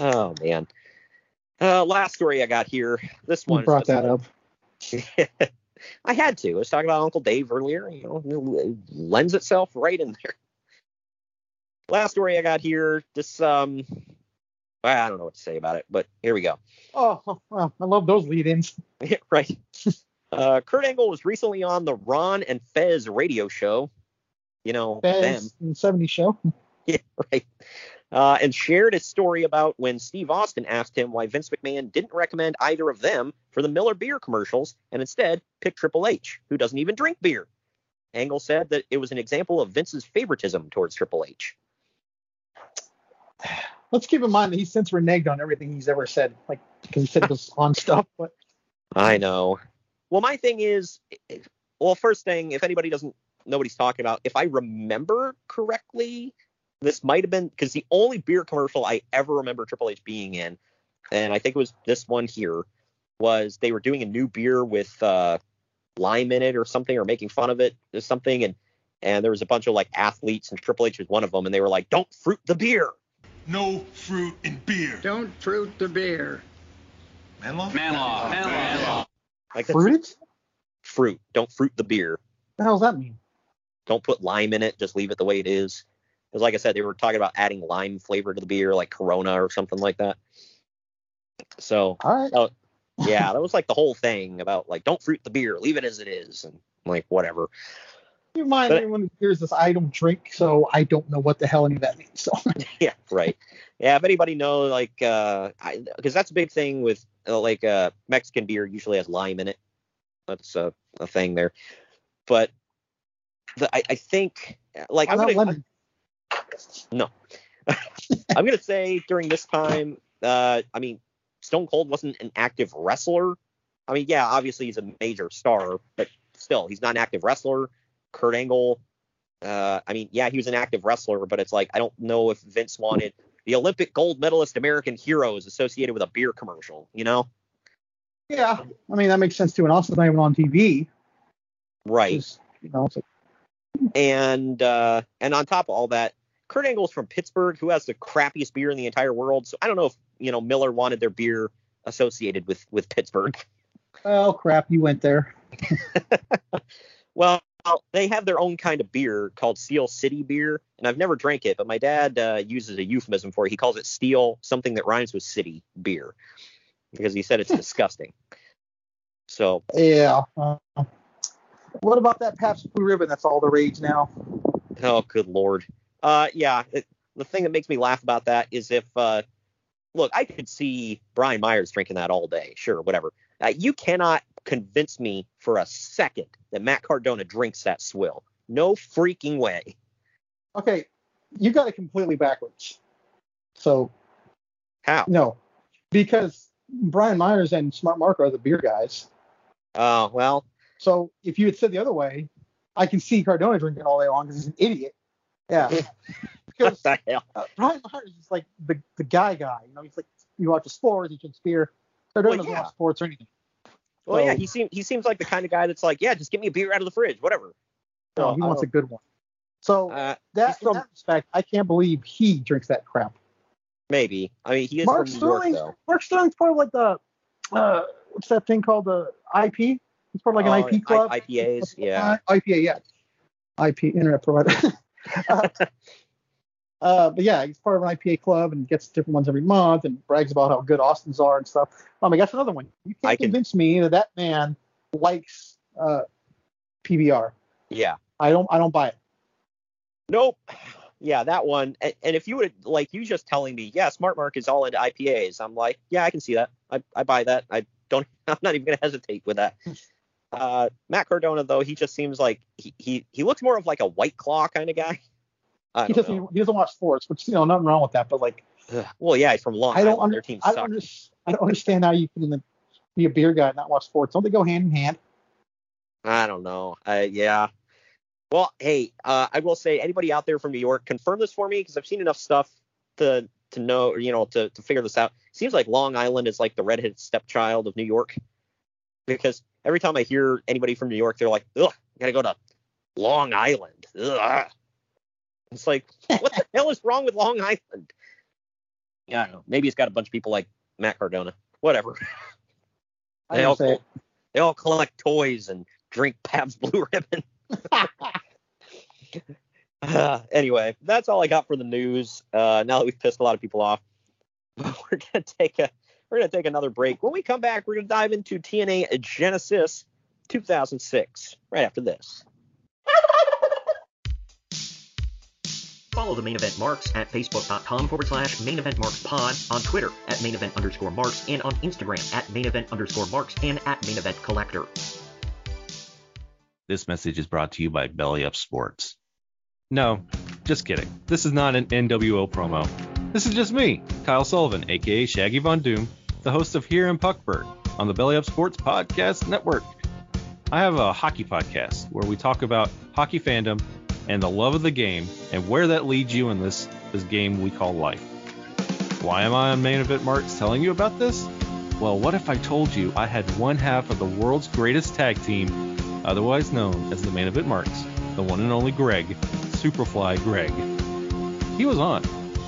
[SPEAKER 2] Oh man. Uh, last story I got here. This one. is
[SPEAKER 3] brought that up. [LAUGHS]
[SPEAKER 2] I had to. I was talking about Uncle Dave earlier. You know, it lends itself right in there. Last story I got here. This um, I don't know what to say about it, but here we go.
[SPEAKER 3] Oh, well, [LAUGHS] I love those lead-ins.
[SPEAKER 2] right. Uh, Kurt Angle was recently on the Ron and Fez radio show. You know them.
[SPEAKER 3] Fez in 70 show. [LAUGHS]
[SPEAKER 2] Yeah, right. Uh, and shared a story about when Steve Austin asked him why Vince McMahon didn't recommend either of them for the Miller beer commercials and instead picked Triple H, who doesn't even drink beer. Angle said that it was an example of Vince's favoritism towards Triple H. [SIGHS]
[SPEAKER 3] Let's keep in mind that he's since reneged on everything he's ever said. Like, because he said it was [LAUGHS] on stuff, but
[SPEAKER 2] I know. Well, my thing is, well, first thing, if anybody doesn't know what he's talking about, if I remember correctly, this might have been because the only beer commercial I ever remember Triple H being in, and I think it was this one here, was they were doing a new beer with uh, lime in it or something, or making fun of it or something, and and there was a bunch of like athletes, and Triple H was one of them, and they were like, "Don't fruit the beer."
[SPEAKER 8] No fruit in beer.
[SPEAKER 9] Don't fruit the beer.
[SPEAKER 8] Manlaw?
[SPEAKER 9] Manlaw. Manlaw.
[SPEAKER 2] Like
[SPEAKER 3] fruit it?
[SPEAKER 2] fruit. Don't fruit the beer.
[SPEAKER 3] The hell does that mean?
[SPEAKER 2] don't put lime in it. Just leave it the way it is. Because, like I said, they were talking about adding lime flavor to the beer, like Corona or something like that. So,
[SPEAKER 3] All right.
[SPEAKER 2] oh, yeah, that was like the whole thing about like don't fruit the beer, leave it as it is, and like whatever.
[SPEAKER 3] In mind,
[SPEAKER 2] But-
[SPEAKER 3] everyone hears this, I don't drink, so I don't know what the hell any of that means. So, [LAUGHS] [LAUGHS]
[SPEAKER 2] yeah, right. Yeah, if anybody know like, uh, because that's a big thing with uh, like uh Mexican beer usually has lime in it. That's a, a thing there. But the, I, I think like I'm gonna? No. [LAUGHS] I'm gonna say during this time, uh, I mean, Stone Cold wasn't an active wrestler. I mean, yeah, obviously he's a major star, but still, he's not an active wrestler. Kurt Angle, uh, I mean, yeah, he was an active wrestler, but it's like I don't know if Vince wanted the Olympic gold medalist American hero is associated with a beer commercial, you know?
[SPEAKER 3] yeah, I mean, that makes sense too. And also, not even on TV.
[SPEAKER 2] Right.
[SPEAKER 3] You know, like,
[SPEAKER 2] and uh, and on top of all that, Kurt Angle's from Pittsburgh, who has the crappiest beer in the entire world. So I don't know if you know Miller wanted their beer associated with with Pittsburgh.
[SPEAKER 3] oh, crap, you went there. [LAUGHS]
[SPEAKER 2] Well, they have their own kind of beer called Steel City beer, and I've never drank it, but my dad uh, uses a euphemism for it. He calls it Steel, something that rhymes with city beer, because he said it's disgusting. So
[SPEAKER 3] Yeah. Uh, what about that Pabst Blue Ribbon? That's all the rage now.
[SPEAKER 2] Oh, good lord. Uh, yeah. It, the thing that makes me laugh about that is if, uh, look, I could see Brian Myers drinking that all day, sure, whatever. Uh, you cannot convince me for a second that Matt Cardona drinks that swill. No freaking way.
[SPEAKER 3] Okay, you got it completely backwards. So
[SPEAKER 2] How?
[SPEAKER 3] no, because Brian Myers and Smart Mark are the beer guys.
[SPEAKER 2] Oh, well,
[SPEAKER 3] So if you had said the other way, I can see Cardona drinking all day long because he's an idiot. Yeah. [LAUGHS]
[SPEAKER 2] what
[SPEAKER 3] because
[SPEAKER 2] the hell?
[SPEAKER 3] uh, Brian Myers is like the, the guy guy. You know, he's like you watch the sports, he drinks beer. Cardona
[SPEAKER 2] Well,
[SPEAKER 3] doesn't
[SPEAKER 2] yeah.
[SPEAKER 3] watch sports or anything.
[SPEAKER 2] Well, yeah, he seems he seems like the kind of guy that's like, yeah, just give me a beer out of the fridge, whatever.
[SPEAKER 3] No,
[SPEAKER 2] So,
[SPEAKER 3] he wants a good one. So
[SPEAKER 2] Uh,
[SPEAKER 3] that
[SPEAKER 2] he's
[SPEAKER 3] in
[SPEAKER 2] from-
[SPEAKER 3] that respect, I can't believe he drinks that crap.
[SPEAKER 2] maybe. I mean, he is
[SPEAKER 3] Mark
[SPEAKER 2] from York,
[SPEAKER 3] Sterling,
[SPEAKER 2] though.
[SPEAKER 3] Mark Sterling's part of like the uh, what's that thing called the IP? He's part of like
[SPEAKER 2] Oh,
[SPEAKER 3] an
[SPEAKER 2] I-
[SPEAKER 3] IP club.
[SPEAKER 2] IPAs, yeah.
[SPEAKER 3] Uh, IPA, yeah. IP internet provider. [LAUGHS] uh, [LAUGHS] uh, but yeah, he's part of an IPA club and gets different ones every month and brags about how good Austin's are and stuff. Um, I guess another one. You can't
[SPEAKER 2] I can-
[SPEAKER 3] convince me that that man likes uh, PBR.
[SPEAKER 2] Yeah.
[SPEAKER 3] I don't. I don't buy it.
[SPEAKER 2] Nope. Yeah, that one. And, and if you would like you just telling me, yeah, Smart Mark is all into IPAs, I'm like, yeah, I can see that. I, I buy that. I don't. [LAUGHS] I'm not even gonna hesitate with that. Uh, Matt Cardona though, he just seems like he he, he looks more of like a White Claw kind of guy. I
[SPEAKER 3] He doesn't.
[SPEAKER 2] know.
[SPEAKER 3] He doesn't watch sports, which you know nothing wrong with that. But like.
[SPEAKER 2] Well, yeah, he's from Long
[SPEAKER 3] I don't
[SPEAKER 2] Island.
[SPEAKER 3] under,
[SPEAKER 2] Their team
[SPEAKER 3] I don't, under, I don't understand how you can be a beer guy and not watch sports. Don't they go hand in hand?
[SPEAKER 2] I don't know. Uh, yeah. Well, hey, uh, I will say, anybody out there from New York, confirm this for me because I've seen enough stuff to to know, you know, to to figure this out. Seems like Long Island is like the redheaded stepchild of New York because every time I hear anybody from New York, they're like, "Ugh, I gotta go to Long Island." Ugh. It's like, what the hell is wrong with Long Island? Yeah, I don't know. Maybe it's got a bunch of people like Matt Cardona. Whatever. They all, they all collect toys and drink Pabst Blue [LAUGHS] Ribbon. Uh, [SIGHS] anyway, that's all I got for the news. Uh, now that we've pissed a lot of people off, [LAUGHS] we're gonna take a we're gonna take another break. When we come back, we're gonna dive into TNA Genesis 2006 right after this.
[SPEAKER 4] Follow the main event marks at facebook.com forward slash main event marks pod, on Twitter at main event underscore marks, and on Instagram at main event underscore marks and at main event collector.
[SPEAKER 10] This message is brought to you by Belly Up Sports. No, just kidding. This is not an NWO promo. This is just me, Kyle Sullivan, aka Shaggy Von Doom, the host of Here in Puckburg on the Belly Up Sports Podcast Network. I have a hockey podcast where we talk about hockey fandom and the love of the game and where that leads you in this, this game we call life. Why am I on Main Event Marks telling you about this? Well, what if I told you I had one half of the world's greatest tag team, otherwise known as the Main Event Marks, the one and only Greg, Superfly Greg. He was on,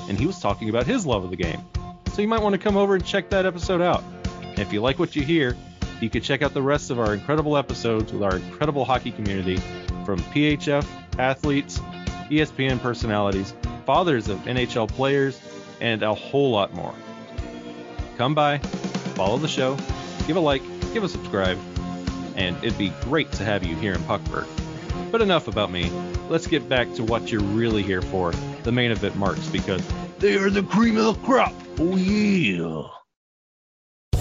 [SPEAKER 10] and he was talking about his love of the game. So you might want to come over and check that episode out. And if you like what you hear, you can check out the rest of our incredible episodes with our incredible hockey community from PHF athletes, ESPN personalities, fathers of NHL players, and a whole lot more. Come by, follow the show, give a like, give a subscribe, and it'd be great to have you here in Puckburg. But enough about me. Let's get back to what you're really here for, the main event marks, because they are the cream of the crop. Oh yeah.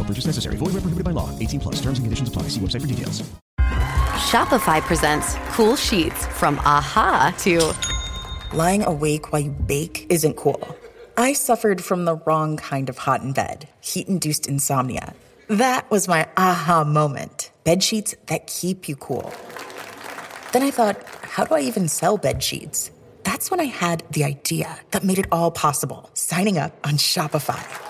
[SPEAKER 5] No purchase necessary. Void where prohibited by law. 18 plus. Terms and conditions apply. See website for details.
[SPEAKER 11] Shopify presents cool sheets from AHA to lying awake while you bake isn't cool. I suffered from the wrong kind of hot in bed, heat induced insomnia. That was my aha moment. Bed sheets that keep you cool. Then I thought, how do I even sell bed sheets? That's when I had the idea that made it all possible signing up on Shopify.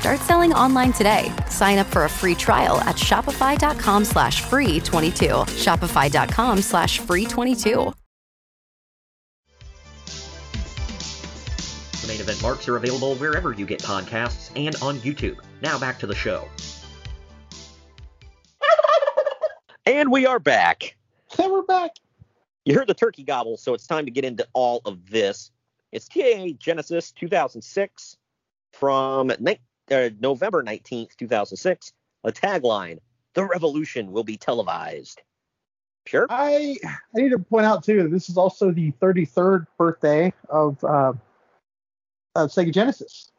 [SPEAKER 12] Start selling online today. Sign up for a free trial at shopify.com slash free 22. Shopify.com slash free 22.
[SPEAKER 4] The main event marks are available wherever you get podcasts and on YouTube. Now back to the show.
[SPEAKER 2] And we are back.
[SPEAKER 3] And we're back.
[SPEAKER 2] You heard the turkey gobble, so it's time to get into all of this. It's TNA Genesis 2006 from ni- uh, November 19th, 2006. A tagline The revolution will be televised. Sure.
[SPEAKER 3] I I need to point out too that this is also the 33rd birthday of uh, of Sega Genesis.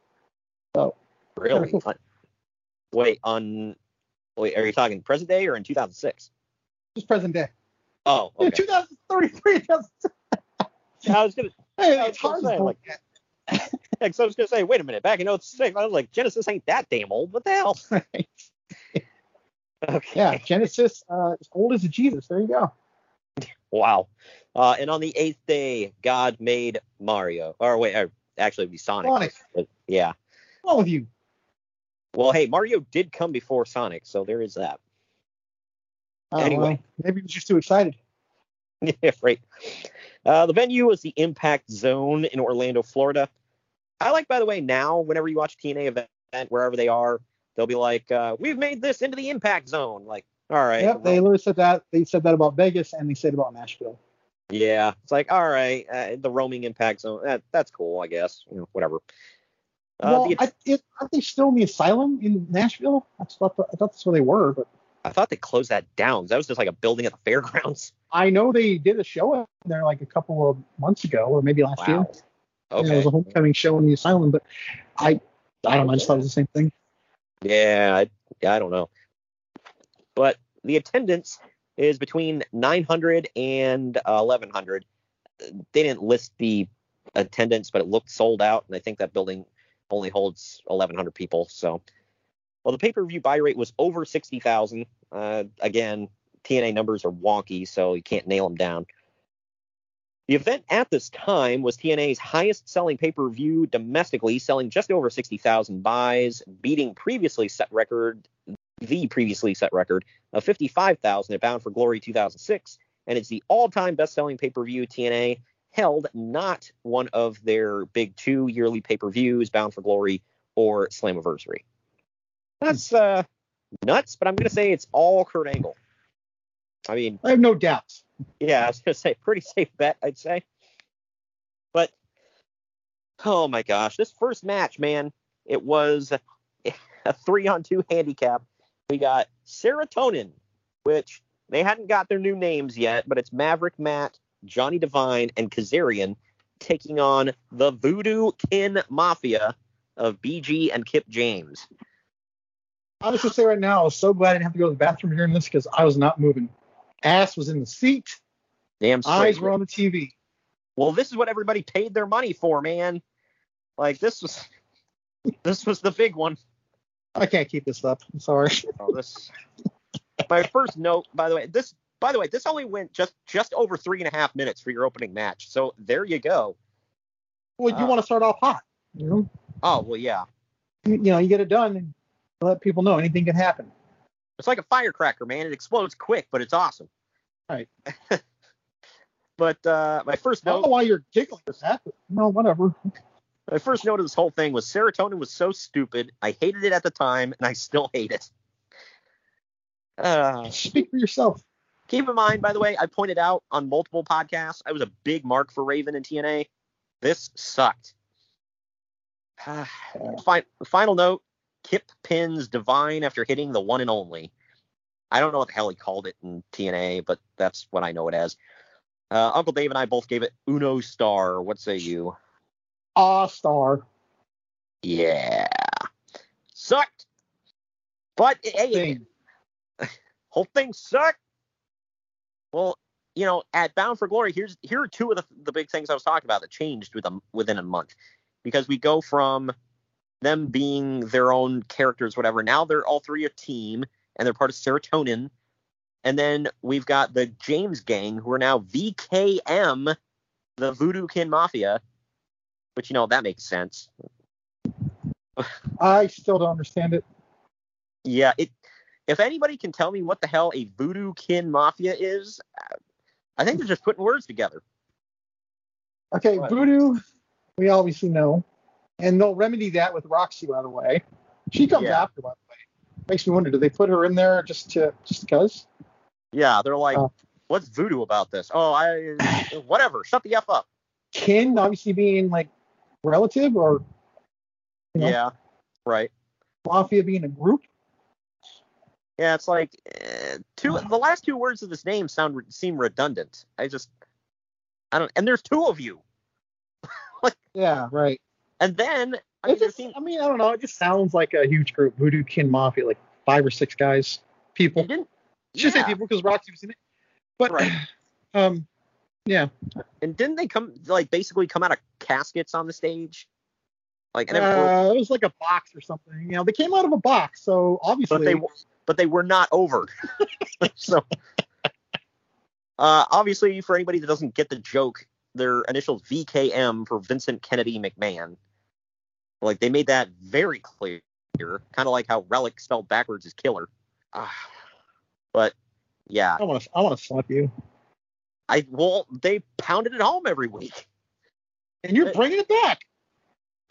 [SPEAKER 3] So
[SPEAKER 2] Really? On- wait, on. Wait, are you talking present day or in 2006?
[SPEAKER 3] just present day.
[SPEAKER 2] Oh,
[SPEAKER 3] Yeah,
[SPEAKER 2] okay.
[SPEAKER 3] 2033. 2006.
[SPEAKER 2] I was gonna.
[SPEAKER 3] Hey, it's hard to
[SPEAKER 2] like, [LAUGHS] yeah, I was gonna say, wait a minute, back in 06, I was like, Genesis ain't that damn old. What the hell? [LAUGHS] [LAUGHS] okay.
[SPEAKER 3] Yeah, Genesis, uh, as old as Jesus. There you go.
[SPEAKER 2] Wow. Uh, and on the eighth day, God made Mario. Or wait, or actually, it'd be Sonic.
[SPEAKER 3] Sonic.
[SPEAKER 2] But, yeah.
[SPEAKER 3] All of you.
[SPEAKER 2] Well, hey, Mario did come before Sonic, so there is that.
[SPEAKER 3] Oh,
[SPEAKER 2] Anyway.
[SPEAKER 3] well, maybe he was just too excited. [LAUGHS]
[SPEAKER 2] yeah, right. Uh, the venue was the Impact Zone in Orlando, Florida. I like, by the way, now whenever you watch TNA event, wherever they are, they'll be like, uh, "We've made this into the Impact Zone." Like, all right.
[SPEAKER 3] Yep, they literally said that. They said that about Vegas and they said about Nashville.
[SPEAKER 2] Yeah, it's like, all right, uh, the roaming Impact Zone. That, that's cool, I guess. You know, whatever. Uh,
[SPEAKER 3] well,
[SPEAKER 2] the-
[SPEAKER 3] I, it, aren't they still in the asylum in Nashville? That's what I thought that's where they were, but
[SPEAKER 2] I thought they closed that down. That was just like a building at the [LAUGHS] fairgrounds.
[SPEAKER 3] I know they did a show up there like a couple of months ago, or maybe last year.
[SPEAKER 2] Okay.
[SPEAKER 3] it was a homecoming show in the asylum, but I I don't know. I just thought it was the same thing.
[SPEAKER 2] Yeah, I, yeah, I don't know. But the attendance is between 900 and uh, 1100. They didn't list the attendance, but it looked sold out, and I think that building only holds 1100 people. So, well, the pay-per-view buy rate was over 60,000. Uh, again, TNA numbers are wonky, so you can't nail them down. The event at this time was TNA's highest selling pay per view domestically, selling just over 60,000 buys, beating previously set record, the previously set record of 55,000 at Bound for Glory 2006. And it's the all time best selling pay per view TNA held, not one of their big two yearly pay per views, Bound for Glory or Slammiversary. That's uh, nuts, but I'm going to say it's all Kurt Angle. I mean,
[SPEAKER 3] I have no doubts.
[SPEAKER 2] yeah, I was gonna say pretty safe bet, I'd say. But oh my gosh, this first match, man, it was a three on two handicap. We got Serotonin, which they hadn't got their new names yet, but it's Maverick Matt, Johnny Devine, and Kazarian taking on the Voodoo Kin Mafia of BG and Kip James.
[SPEAKER 3] I was just say right now, I was so glad I didn't have to go to the bathroom during this because I was not moving. Ass was in the seat,
[SPEAKER 2] Damn straight.
[SPEAKER 3] eyes were on the TV.
[SPEAKER 2] Well, this is what everybody paid their money for, man. Like this was this was the big one.
[SPEAKER 3] I can't keep this up. I'm sorry.
[SPEAKER 2] Oh, this. My first note, by the way, this by the way, this only went just just over three and a half minutes for your opening match. So there you go.
[SPEAKER 3] Well, you
[SPEAKER 2] Uh,
[SPEAKER 3] want to start off hot, you know?
[SPEAKER 2] Oh well, yeah.
[SPEAKER 3] You, you know, you get it done and let people know anything can happen.
[SPEAKER 2] It's like a firecracker, man. It explodes quick, but it's awesome.
[SPEAKER 3] Right. [LAUGHS]
[SPEAKER 2] But uh, my first note.
[SPEAKER 3] I don't know why you're giggling at that, no, whatever.
[SPEAKER 2] my first note of this whole thing was serotonin was so stupid. I hated it at the time, and I still hate it. Uh,
[SPEAKER 3] Speak for yourself.
[SPEAKER 2] Keep in mind, by the way, I pointed out on multiple podcasts, I was a big mark for Raven and TNA. This sucked. [SIGHS] Fin- final note Kip pins Devine after hitting the one and only. I don't know what the hell he called it in TNA, but that's what I know it as. Uh, Uncle Dave and I both gave it Uno Star. What say you?
[SPEAKER 3] Ah, star.
[SPEAKER 2] Yeah. Sucked. But hey,
[SPEAKER 3] Thing. [LAUGHS]
[SPEAKER 2] whole thing sucked. Well, you know, at Bound for Glory, here's here are two of the, the big things I was talking about that changed with a, within a month, because we go from them being their own characters, whatever. Now they're all three a team, and they're part of Serotonin. And then we've got the James Gang, who are now VKM, the Voodoo Kin Mafia, which you know that makes sense. [LAUGHS]
[SPEAKER 3] I still don't understand it.
[SPEAKER 2] Yeah, it. If anybody can tell me what the hell a Voodoo Kin Mafia is, uh, I think they're just putting words together.
[SPEAKER 3] Okay, Voodoo, we obviously know, and they'll remedy that with Roxy, by the way. She comes
[SPEAKER 2] Yeah.
[SPEAKER 3] after, by the way. Makes me wonder, do they put her in there just to just because?
[SPEAKER 2] Yeah, they're like,
[SPEAKER 3] Oh.
[SPEAKER 2] what's voodoo about this? Oh, I [SIGHS] whatever. Shut the f up.
[SPEAKER 3] Kin obviously being like relative or you know,
[SPEAKER 2] Yeah, right.
[SPEAKER 3] mafia being a group.
[SPEAKER 2] Yeah, it's like uh, two. The last two words of this name sound seem redundant. I just, I don't. And there's two of you. [LAUGHS]
[SPEAKER 3] like, Yeah, right.
[SPEAKER 2] And then I mean,
[SPEAKER 3] just, I mean, I don't know. It just sounds like a huge group. Voodoo Kin Mafia, like five or six guys, people. Should say people because Roxy was in it. But [CLEARS THROAT] um, yeah.
[SPEAKER 2] And didn't they come like basically come out of caskets on the stage? Like,
[SPEAKER 3] Uh, it was like a box or something. You know, they came out of a box, so obviously.
[SPEAKER 2] but they but they were not over. [LAUGHS] so uh, obviously, for anybody that doesn't get the joke, their initials VKM for Vincent Kennedy McMahon. Like they made that very clear, kind of like how Relic spelled backwards is killer. Ah. but yeah,
[SPEAKER 3] I want to. I want to slap you.
[SPEAKER 2] I well they pounded it home every week.
[SPEAKER 3] And you're bringing it back.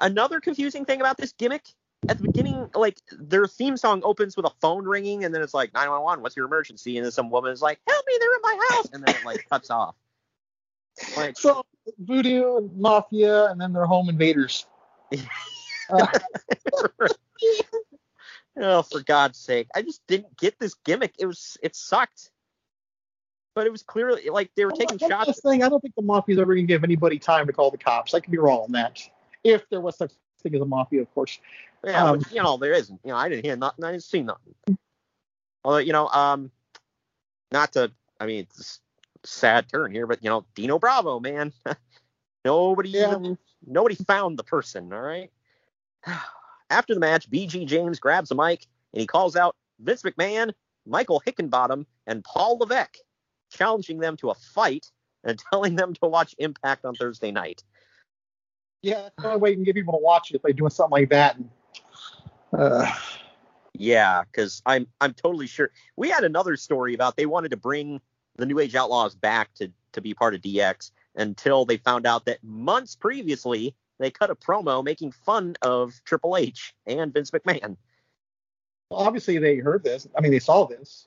[SPEAKER 2] Another confusing thing about this gimmick at the beginning, like their theme song opens with a phone ringing, and then it's like 911, what's your emergency? And then some woman is like, help me, they're in my house, and then it like cuts off. Like,
[SPEAKER 3] So voodoo and mafia, and then they're home invaders. [LAUGHS] Uh, [LAUGHS]
[SPEAKER 2] oh, for God's sake, I just didn't get this gimmick. It was it sucked. But it was clearly like they were taking
[SPEAKER 3] one
[SPEAKER 2] shots.
[SPEAKER 3] last thing, I don't think the mafia's ever gonna give anybody time to call the cops. I could be wrong on that. If there was such a thing as a mafia, of course.
[SPEAKER 2] Yeah,
[SPEAKER 3] Um,
[SPEAKER 2] but, you know, there isn't. You know, I didn't hear nothing. I didn't see nothing. Although, you know, um, not to, I mean, it's a sad turn here, but you know, Dino Bravo, man, [LAUGHS] nobody, even, nobody found the person. All right. [SIGHS] After the match, BG James grabs a mic and he calls out Vince McMahon, Michael Hickenbottom, and Paul Levesque, challenging them to a fight and [LAUGHS] telling them to watch Impact on Thursday night.
[SPEAKER 3] Yeah, that's the only way you can get people to watch it if they're doing something like that. And, uh,
[SPEAKER 2] Yeah, because I'm I'm totally sure we had another story about they wanted to bring the New Age Outlaws back to to be part of DX until they found out that months previously they cut a promo making fun of Triple H and Vince McMahon.
[SPEAKER 3] Well, obviously, they heard this. I mean, they saw this.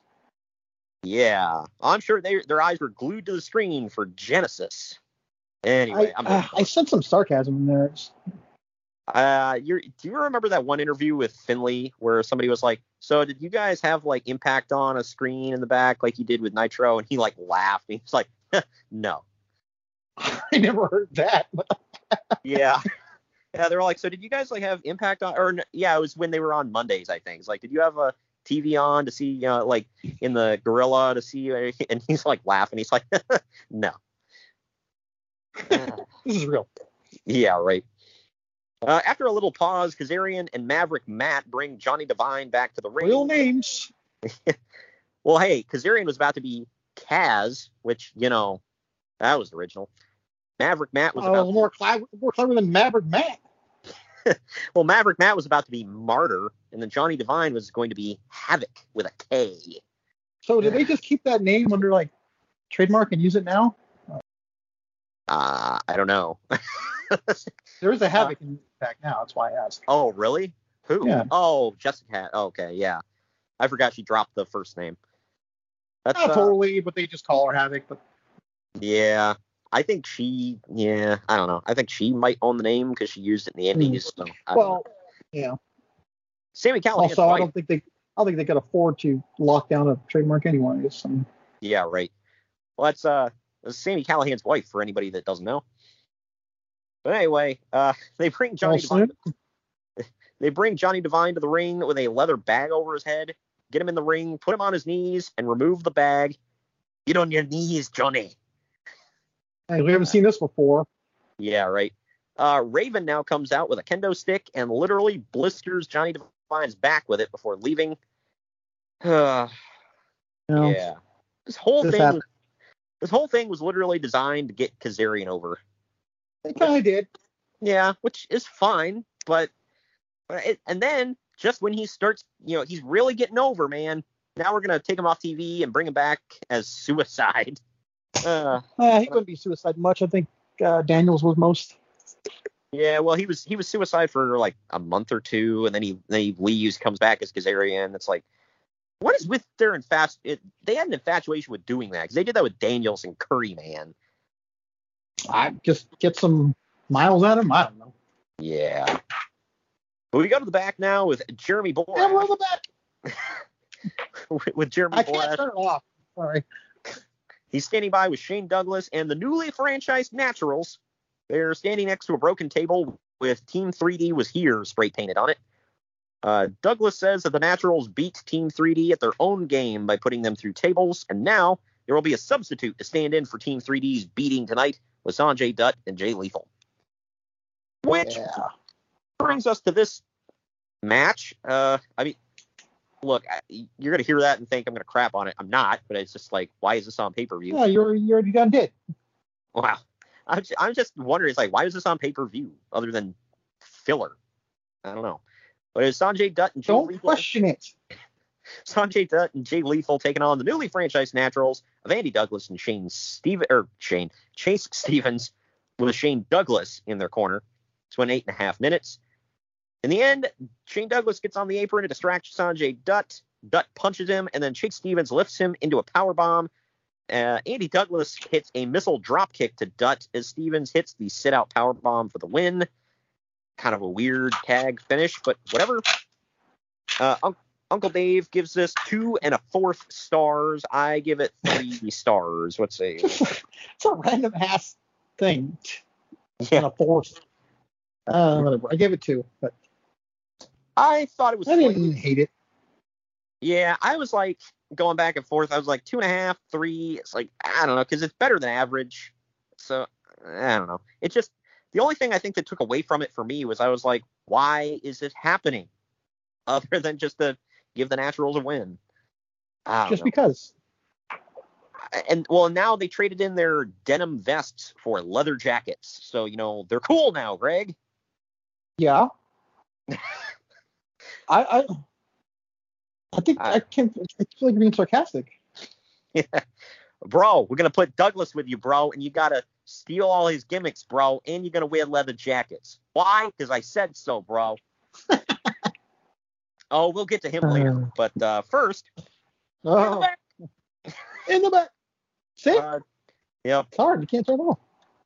[SPEAKER 2] Yeah, I'm sure they their eyes were glued to the screen for Genesis. Anyway,
[SPEAKER 3] I,
[SPEAKER 2] I'm
[SPEAKER 3] uh, I sense some sarcasm in there.
[SPEAKER 2] Uh, you do you remember that one interview with Finley where somebody was like, "So did you guys have like impact on a screen in the back like you did with Nitro?" And he like laughed. And he's like, [LAUGHS] "No." [LAUGHS]
[SPEAKER 3] I never heard that.
[SPEAKER 2] Yeah. Yeah, they were like, "So did you guys like have impact on?" Or yeah, it was when they were on Mondays, I think. It's like, did you have a TV on to see, you know, like in the Gorilla to see? anything?" [LAUGHS] And he's like laughing. He's like, [LAUGHS] "No." [LAUGHS]
[SPEAKER 3] this is real.
[SPEAKER 2] Yeah, right. Uh, after a little pause, Kazarian and Maverick Matt bring Johnny Devine back to the ring.
[SPEAKER 3] Real names.
[SPEAKER 2] Well, hey, Kazarian was about to be Kaz, which, you know, that was original. Maverick Matt was
[SPEAKER 3] Oh,
[SPEAKER 2] about
[SPEAKER 3] more clever, more clever than Maverick Matt. [LAUGHS]
[SPEAKER 2] well, Maverick Matt was about to be Martyr, and then Johnny Devine was going to be Havoc with a K.
[SPEAKER 3] So did they just keep that name under like trademark and use it now?
[SPEAKER 2] Uh, I don't know. [LAUGHS]
[SPEAKER 3] There is a Havoc in back now. That's why I asked.
[SPEAKER 2] oh, really? Who?
[SPEAKER 3] Yeah.
[SPEAKER 2] Oh, Jessica. Okay, yeah. I forgot she dropped the first name. That's
[SPEAKER 3] Not
[SPEAKER 2] uh,
[SPEAKER 3] totally, but they just call her Havoc. But
[SPEAKER 2] Yeah, I think she. Yeah, I don't know. I think she might own the name because she used it in the Indies. So, I don't know.
[SPEAKER 3] well, yeah.
[SPEAKER 2] Sami Callihan's
[SPEAKER 3] Also, I don't think they. I don't think they could afford to lock down a trademark anyways. I mean,
[SPEAKER 2] Yeah, right. Well, that's uh, that's Sami Callihan's wife for anybody that doesn't know. But anyway, uh, [LAUGHS] they bring Johnny Devine. [LAUGHS] They bring Johnny Devine to the ring with a leather bag over his head. Get him in the ring, put him on his knees, and remove the bag. Get on your knees, Johnny.
[SPEAKER 3] Hey, we haven't seen this before.
[SPEAKER 2] Yeah, right. Uh, Raven now comes out with a kendo stick and literally blisters Johnny Devine's back with it before leaving. [SIGHS] Uh,
[SPEAKER 3] No.
[SPEAKER 2] yeah. This whole
[SPEAKER 3] This
[SPEAKER 2] thing
[SPEAKER 3] happened.
[SPEAKER 2] this whole thing was literally designed to get Kazarian over.
[SPEAKER 3] They kind of did.
[SPEAKER 2] Yeah, which is fine, but, but it, and then just when he starts, you know, he's really getting over, man. Now we're gonna take him off TV and bring him back as [LAUGHS] suicide. Uh,
[SPEAKER 3] Uh, he wouldn't be suicide much. I think uh, Daniels was most.
[SPEAKER 2] yeah, well, he was he was suicide for like a month or two, and then he then he leaves, comes back as Kazarian. It's like, what is with their infast? It, they had an infatuation with doing that because they did that with Daniels and Curry, man.
[SPEAKER 3] I just get some miles out of him. I don't know.
[SPEAKER 2] Yeah. But we go to the back now with Jeremy Borash.
[SPEAKER 3] Yeah, we're in the back. [LAUGHS]
[SPEAKER 2] with, with Jeremy
[SPEAKER 3] I can't turn it off. Sorry.
[SPEAKER 2] He's standing by with Shane Douglas and the newly franchised Naturals. They're standing next to a broken table with Team 3D was here spray painted on it. Uh, Douglas says that the Naturals beat Team 3D at their own game by putting them through tables, and now there will be a substitute to stand in for Team 3D's beating tonight with Sanjay Dutt and Jay Lethal. Which
[SPEAKER 3] Yeah.
[SPEAKER 2] brings us to this match. Uh, I mean, look, you're gonna hear that and think I'm gonna crap on it. I'm not, but it's just like, why is this on pay per view?
[SPEAKER 3] Yeah, you're you already done did.
[SPEAKER 2] Wow. I'm just, I'm just wondering, it's like, why is this on pay per view other than filler? I don't know. But it's Sanjay Dutt and Jay
[SPEAKER 3] Don't
[SPEAKER 2] Lethal.
[SPEAKER 3] question it. [LAUGHS]
[SPEAKER 2] Sanjay Dutt and Jay Lethal taking on the newly franchised Naturals of Andy Douglas and Shane Steve or Shane Chase Stevens with Shane Douglas in their corner. It's went eight and a half minutes. In the end, Shane Douglas gets on the apron to distract Sanjay Dutt. Dutt punches him, and then Chase Stevens lifts him into a power bomb. Uh, Andy Douglas hits a missile drop kick to Dutt as Stevens hits the sit out power bomb for the win. Kind of a weird tag finish, but whatever. Uh, Un- Uncle Dave gives this two and a fourth stars. I give it three [LAUGHS] stars. What's a
[SPEAKER 3] It's a random ass thing.
[SPEAKER 2] Yeah.
[SPEAKER 3] And a fourth. Uh. I gave it two, but
[SPEAKER 2] I thought it was.
[SPEAKER 3] I didn't
[SPEAKER 2] slightly-
[SPEAKER 3] hate it.
[SPEAKER 2] Yeah, I was like going back and forth. I was like two and a half, three. It's like I don't know because it's better than average. So I don't know. It just the only thing I think that took away from it for me was I was like, why is this happening? [LAUGHS] Other than just to give the Naturals a win.
[SPEAKER 3] Just
[SPEAKER 2] know.
[SPEAKER 3] because.
[SPEAKER 2] and well now they traded in their denim vests for leather jackets. So you know they're cool now, Greg.
[SPEAKER 3] Yeah. [LAUGHS] I I I think I, can't. I feel like being sarcastic. [LAUGHS]
[SPEAKER 2] Yeah, bro, we're gonna put Douglas with you, bro, and you gotta steal all his gimmicks, bro, and you're gonna wear leather jackets. Why? Because I said so, bro. [LAUGHS] oh, we'll get to him later, but uh, first,
[SPEAKER 3] Oh. In the back. See?
[SPEAKER 2] uh, yep.
[SPEAKER 3] It's hard. You can't turn it off.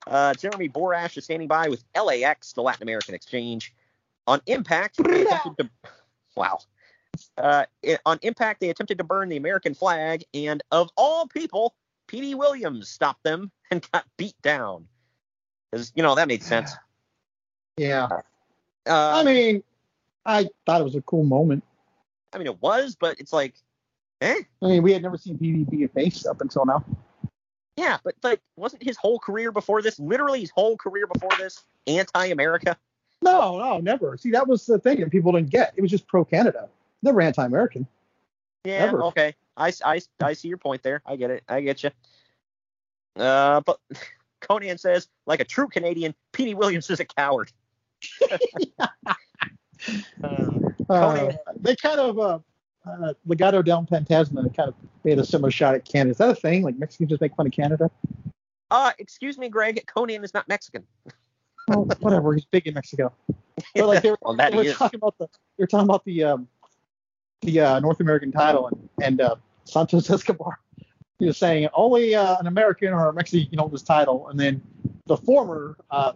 [SPEAKER 2] Uh, Jeremy Borash is standing by with LAX, the Latin American Exchange. On Impact, they attempted to, wow. Uh, on Impact, they attempted to burn the American flag, and of all people, P.D. Williams stopped them [LAUGHS] and got beat down. Because you know, that made sense. [SIGHS]
[SPEAKER 3] Yeah.
[SPEAKER 2] Uh,
[SPEAKER 3] I mean, I thought it was a cool moment.
[SPEAKER 2] I mean, it was, but it's like, eh?
[SPEAKER 3] I mean, we had never seen PB be a face up until now.
[SPEAKER 2] Yeah, but like, wasn't his whole career before this, literally his whole career before this, anti-America?
[SPEAKER 3] No, no, never. See, that was the thing that people didn't get. It was just pro Canada, never anti-American.
[SPEAKER 2] Yeah,
[SPEAKER 3] Never.
[SPEAKER 2] okay. I, I, I see your point there. I get it. I get you. Uh, but [LAUGHS] Konnan says, like a true Canadian, Petey Williams is a coward. [LAUGHS] uh,
[SPEAKER 3] Uh, they kind of uh, uh, Legado del Fantasma kind of made a similar shot at Canada. Is that a thing? Like Mexicans just make fun of Canada?
[SPEAKER 2] uh, excuse me, Greg. Konnan is not Mexican. [LAUGHS]
[SPEAKER 3] Oh, whatever. He's big in Mexico. But like they were, [LAUGHS]
[SPEAKER 2] Well, that
[SPEAKER 3] they were talking about the they were talking about the um, the uh, North American title and and uh, Santos [LAUGHS] Escobar. He was saying only uh, an American or a Mexican can hold this title, and then the former uh,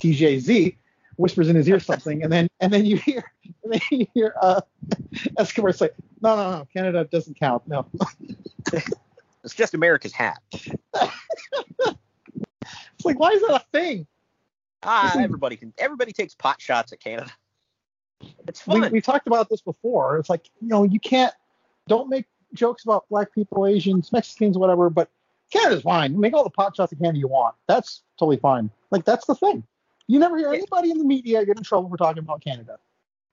[SPEAKER 3] TJZ whispers in his ear something, and then and then you hear and then you hear uh, [LAUGHS] Escobar say, "No, no, no, Canada doesn't count. No."
[SPEAKER 2] It's just America's hat.
[SPEAKER 3] It's like, why is that a thing?
[SPEAKER 2] Ah, [LAUGHS] everybody can. Everybody takes pot shots at Canada. It's fun.
[SPEAKER 3] we talked about this before. It's like, you know, you can't, don't make jokes about black people, Asians, Mexicans, whatever, but Canada's fine. Make all the pot shots at Canada you want. That's totally fine. Like, that's the thing. You never hear anybody in the media get in trouble for talking about Canada.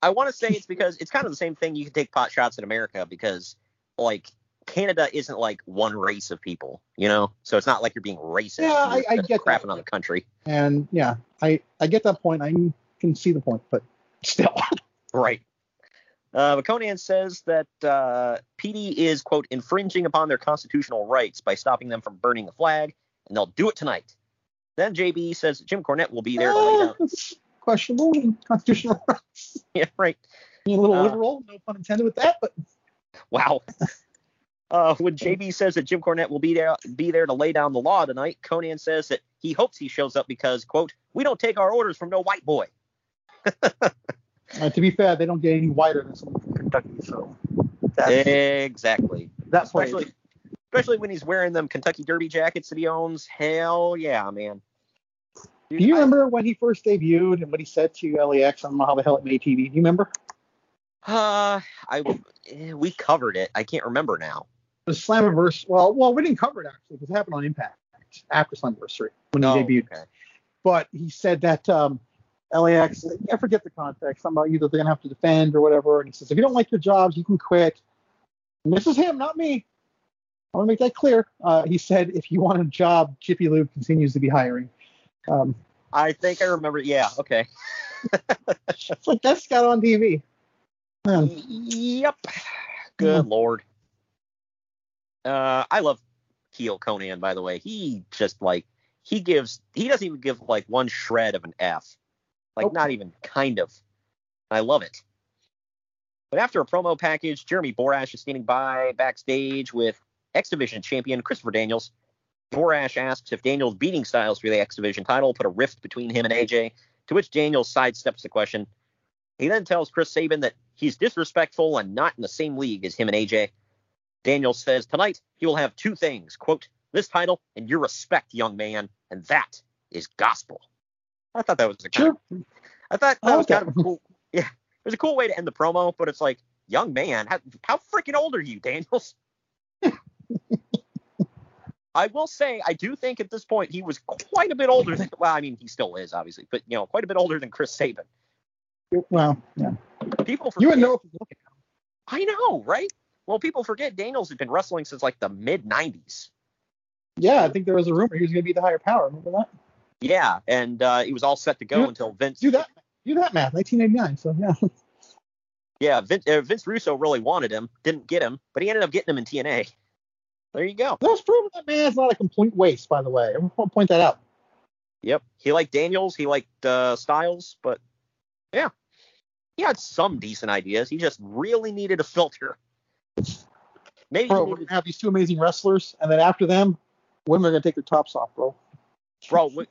[SPEAKER 2] I want to say it's because it's kind of the same thing. You can take pot shots at America because like Canada isn't like one race of people, you know. So it's not like you're being racist.
[SPEAKER 3] Yeah, I, I get
[SPEAKER 2] crapping
[SPEAKER 3] that.
[SPEAKER 2] on the country.
[SPEAKER 3] And yeah, I I get that point. I can see the point, but still. [LAUGHS]
[SPEAKER 2] Right. Uh, but Konnan says that uh, PD is, quote, infringing upon their constitutional rights by stopping them from burning the flag, and they'll do it tonight. Then JB says Jim Cornette will be there down.
[SPEAKER 3] it's questionable constitutional rights. [LAUGHS]
[SPEAKER 2] Yeah, right.
[SPEAKER 3] Being a little
[SPEAKER 2] Uh,
[SPEAKER 3] liberal, no pun intended with that, but
[SPEAKER 2] Wow. Uh, when JB says that Jim Cornette will be there, be there to lay down the law tonight, Konnan says that he hopes he shows up because, quote, we don't take our orders from no white boy. [LAUGHS]
[SPEAKER 3] uh, to be fair, they don't get any whiter than someone from Kentucky, so that's,
[SPEAKER 2] Exactly.
[SPEAKER 3] that
[SPEAKER 2] Especially, especially when he's wearing them Kentucky Derby jackets that he owns. Hell yeah, man.
[SPEAKER 3] Do you remember when he first debuted and what he said to LAX? I don't know how the hell it made TV. Do you remember?
[SPEAKER 2] Uh, I eh, we covered it. I can't remember now.
[SPEAKER 3] The Slammiversary. Well, well, we didn't cover it actually because it happened on Impact after Slammiversary when he
[SPEAKER 2] Oh,
[SPEAKER 3] debuted.
[SPEAKER 2] okay.
[SPEAKER 3] But he said that um, LAX. I forget the context. Something about either they're gonna have to defend or whatever. And he says if you don't like your jobs, you can quit. And this is him, not me. I want to make that clear. Uh, he said if you want a job, Jiffy Lube continues to be hiring. Um,
[SPEAKER 2] I think I remember. Yeah. Okay. [LAUGHS]
[SPEAKER 3] it's like that's got on TV. Man, [LAUGHS]
[SPEAKER 2] Yep. Good lord. Uh, I love Keel Konnan. By the way, he just like he gives. He doesn't even give like one shred of an F. Like
[SPEAKER 3] Nope.
[SPEAKER 2] not even kind of. I love it. But after a promo package, Jeremy Borash is standing by backstage with X Division champion Christopher Daniels. Borash asks if Daniels' beating styles for the X Division title put a rift between him and AJ, to which Daniels sidesteps the question. He then tells Chris Sabin that he's disrespectful and not in the same league as him and AJ. Daniels says tonight he will have two things, quote, this title and your respect, young man, and that is gospel. I thought that was a kind of, I thought
[SPEAKER 3] I
[SPEAKER 2] that was
[SPEAKER 3] like
[SPEAKER 2] kind of a cool, yeah, it was a cool way to end the promo, but it's like, young man, how, how freaking old are you, Daniels? [LAUGHS] I will say, I do think at this point he was quite a bit older than, well, I mean, he still is, obviously, but, you know, quite a bit older than Chris Sabin.
[SPEAKER 3] Well, yeah.
[SPEAKER 2] People forget.
[SPEAKER 3] You would know if you look at him.
[SPEAKER 2] I know, right? Well, people forget Daniels has been wrestling since like the mid 90s.
[SPEAKER 3] Yeah, I think there was a rumor he was going to be the higher power. Remember that?
[SPEAKER 2] Yeah, and uh, he was all set to go
[SPEAKER 3] Yeah.
[SPEAKER 2] until Vince.
[SPEAKER 3] Do that. Do that math. 1989. So yeah. [LAUGHS]
[SPEAKER 2] Yeah, Vince, uh, Vince Russo really wanted him, didn't get him, but he ended up getting him in TNA. There you go.
[SPEAKER 3] That's proven that man's not a complete waste, by the way. I want to point that out.
[SPEAKER 2] Yep. He liked Daniels, he liked uh, Styles, but yeah, he had some decent ideas. He just really needed a filter. Maybe
[SPEAKER 3] Bro, we're to have these two amazing wrestlers, and then after them, women are going to take their tops off, bro.
[SPEAKER 2] bro, we,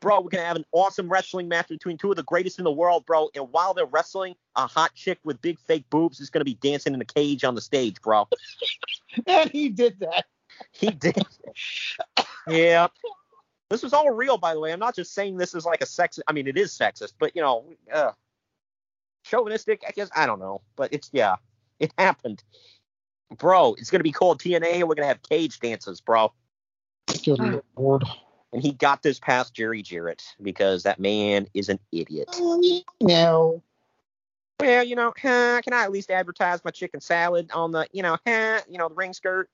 [SPEAKER 2] bro, we're gonna have an awesome wrestling match between two of the greatest in the world, bro. And while they're wrestling, a hot chick with big fake boobs is gonna be dancing in a cage on the stage, bro. [LAUGHS]
[SPEAKER 3] And he did that.
[SPEAKER 2] He did. yeah. This was all real, by the way. I'm not just saying this is like a sexist. I mean, it is sexist, but you know, uh, chauvinistic. I guess I don't know, but it's yeah, it happened, bro. It's gonna be called TNA, and we're gonna have cage dances, bro.
[SPEAKER 3] Good hmm. lord.
[SPEAKER 2] And he got this past Jerry Jarrett because that man is an idiot.
[SPEAKER 3] No.
[SPEAKER 2] Well, you know, huh, can I at least advertise my chicken salad on the, you know, huh, you know, the ring skirt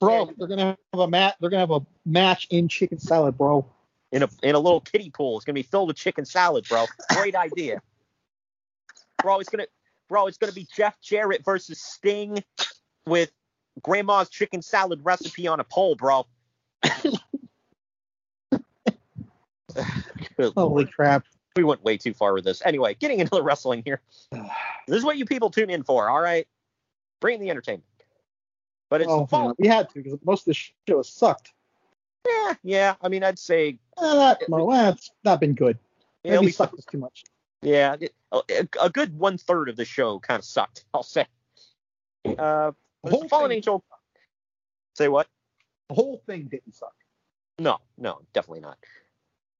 [SPEAKER 3] Bro, they're gonna have a mat. They're gonna have a match in chicken salad, bro.
[SPEAKER 2] in a in a little kiddie pool? It's gonna be filled with chicken salad, bro. Great idea, [LAUGHS] bro. It's gonna, bro. It's gonna be Jeff Jarrett versus Sting with Grandma's chicken salad recipe on a pole, bro.
[SPEAKER 3] Holy
[SPEAKER 2] lord.
[SPEAKER 3] crap.
[SPEAKER 2] We went way too far with this. Anyway, getting into the wrestling here. [SIGHS] This is what you people tune in for, all right? Bring the entertainment. But it's
[SPEAKER 3] Oh, man, we had to because most of the show has sucked.
[SPEAKER 2] Yeah, yeah. I mean, I'd say,
[SPEAKER 3] Eh, that, well, that's not been good.
[SPEAKER 2] yeah,
[SPEAKER 3] Maybe
[SPEAKER 2] least,
[SPEAKER 3] sucked us too much.
[SPEAKER 2] yeah, a, a good one third of the show kind of sucked. I'll say. Uh,
[SPEAKER 3] The whole
[SPEAKER 2] Fallen
[SPEAKER 3] thing-
[SPEAKER 2] Angel. Say what?
[SPEAKER 3] The whole thing didn't suck.
[SPEAKER 2] No, no, definitely not.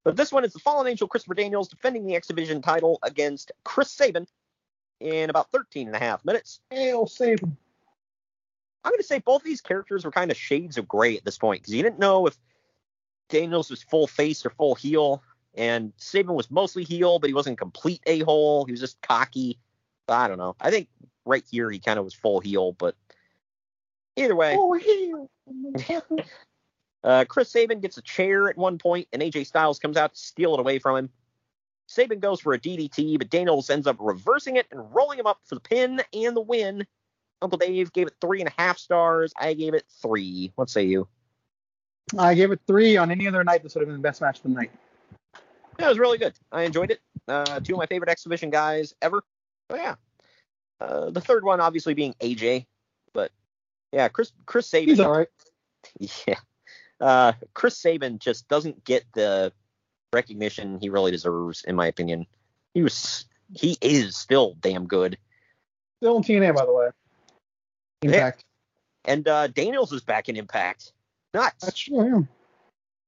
[SPEAKER 2] But this one is the Fallen Angel Christopher Daniels defending the X Division title against Chris Sabin in about 13 and a half minutes.
[SPEAKER 3] Hail him.
[SPEAKER 2] I'm going to say both these characters were kind of shades of gray at this point because you didn't know if Daniels was full face or full heel. and Sabin was mostly heel, but he wasn't complete a hole. He was just cocky. I don't know. I think right here he kind of was full heel, but either way.
[SPEAKER 3] Oh, [LAUGHS]
[SPEAKER 2] uh, Chris Sabin gets a chair at one point, and AJ Styles comes out to steal it away from him. Sabin goes for a DDT, but Daniels ends up reversing it and rolling him up for the pin and the win. Uncle Dave gave it three and a half stars. I gave it three. What say you?
[SPEAKER 3] I gave it three. On any other night, this would have been the best match of the night.
[SPEAKER 2] Yeah, it was really good. I enjoyed it. Uh, two of my favorite X Division guys ever. But yeah. Uh, the third one obviously being AJ, but yeah, Chris Chris Sabin.
[SPEAKER 3] He's all right. [LAUGHS]
[SPEAKER 2] Yeah. Uh, Chris Sabin just doesn't get the recognition he really deserves, in my opinion. He was he is still damn good.
[SPEAKER 3] Still in TNA, by the way. Impact.
[SPEAKER 2] Yeah. And uh, Daniels is back in Impact. Nuts.
[SPEAKER 3] That's true.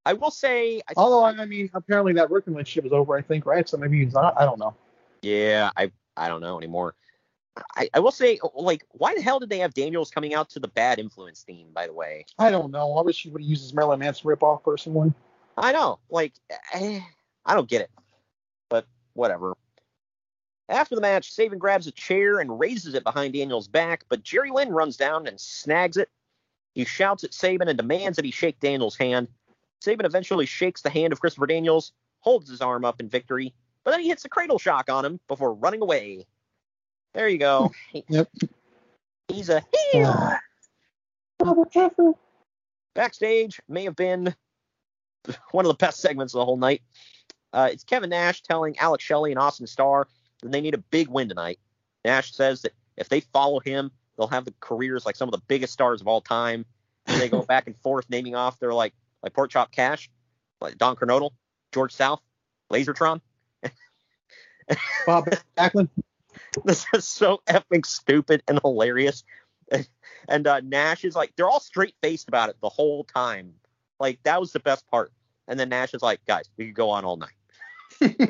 [SPEAKER 2] I will say. I,
[SPEAKER 3] Although I mean, apparently that working relationship is over. I think, right? So maybe he's not. I don't know.
[SPEAKER 2] Yeah, I I don't know anymore. I, I will say, oh, like, why the hell did they have Daniels coming out to the Bad Influence theme? By the way,
[SPEAKER 3] I don't know. I wish he would have used his Marilyn Manson ripoff personally.
[SPEAKER 2] I know, like, I, I don't get it, but whatever. After the match, Sabin grabs a chair and raises it behind Daniels' back, but Jerry Lynn runs down and snags it. He shouts at Sabin and demands that he shake Daniels' hand. Sabin eventually shakes the hand of Christopher Daniels, holds his arm up in victory, but then he hits a cradle shock on him before running away. There you go. [LAUGHS]
[SPEAKER 3] yep.
[SPEAKER 2] He's a heel. Backstage may have been [LAUGHS] one of the best segments of the whole night. Uh, it's Kevin Nash telling Alex Shelley and Austin Starr that they need a big win tonight. Nash says that if they follow him, they'll have the careers like some of the biggest stars of all time. And they go [LAUGHS] back and forth naming off their like like Pork Chop Cash, like Don Kernodle, George South, Lasertron.
[SPEAKER 3] Bob Backlund. [LAUGHS]
[SPEAKER 2] This is so effing stupid and hilarious. [LAUGHS] And uh, Nash is like, they're all straight faced about it the whole time. Like that was the best part. And then Nash is like, guys, we could go on all night. [LAUGHS]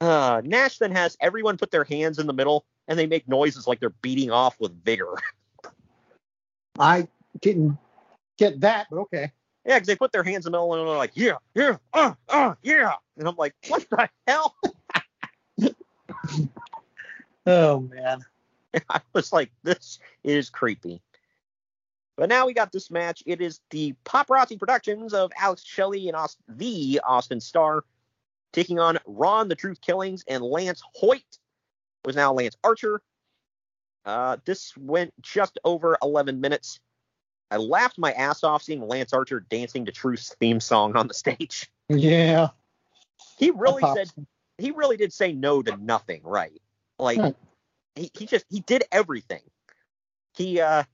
[SPEAKER 2] uh, Nash then has everyone put their hands in the middle and they make noises like they're beating off with vigor.
[SPEAKER 3] I didn't get that, but okay.
[SPEAKER 2] Yeah, because they put their hands in the middle and they're like, yeah, yeah, uh, uh, yeah. And I'm like, what the hell? [LAUGHS]
[SPEAKER 3] oh, man. [LAUGHS]
[SPEAKER 2] I was like, this is creepy. But now we got this match. It is the Paparazzi Productions of Alex Shelley and Austin, the Austin Starr taking on Ron the Truth Killings and Lance Hoyt was now Lance Archer. Uh, this went just over 11 minutes. I laughed my ass off seeing Lance Archer dancing to Truth's theme song on the stage.
[SPEAKER 3] Yeah.
[SPEAKER 2] He really said he really did say no to nothing, right? Like he, he just he did everything. He uh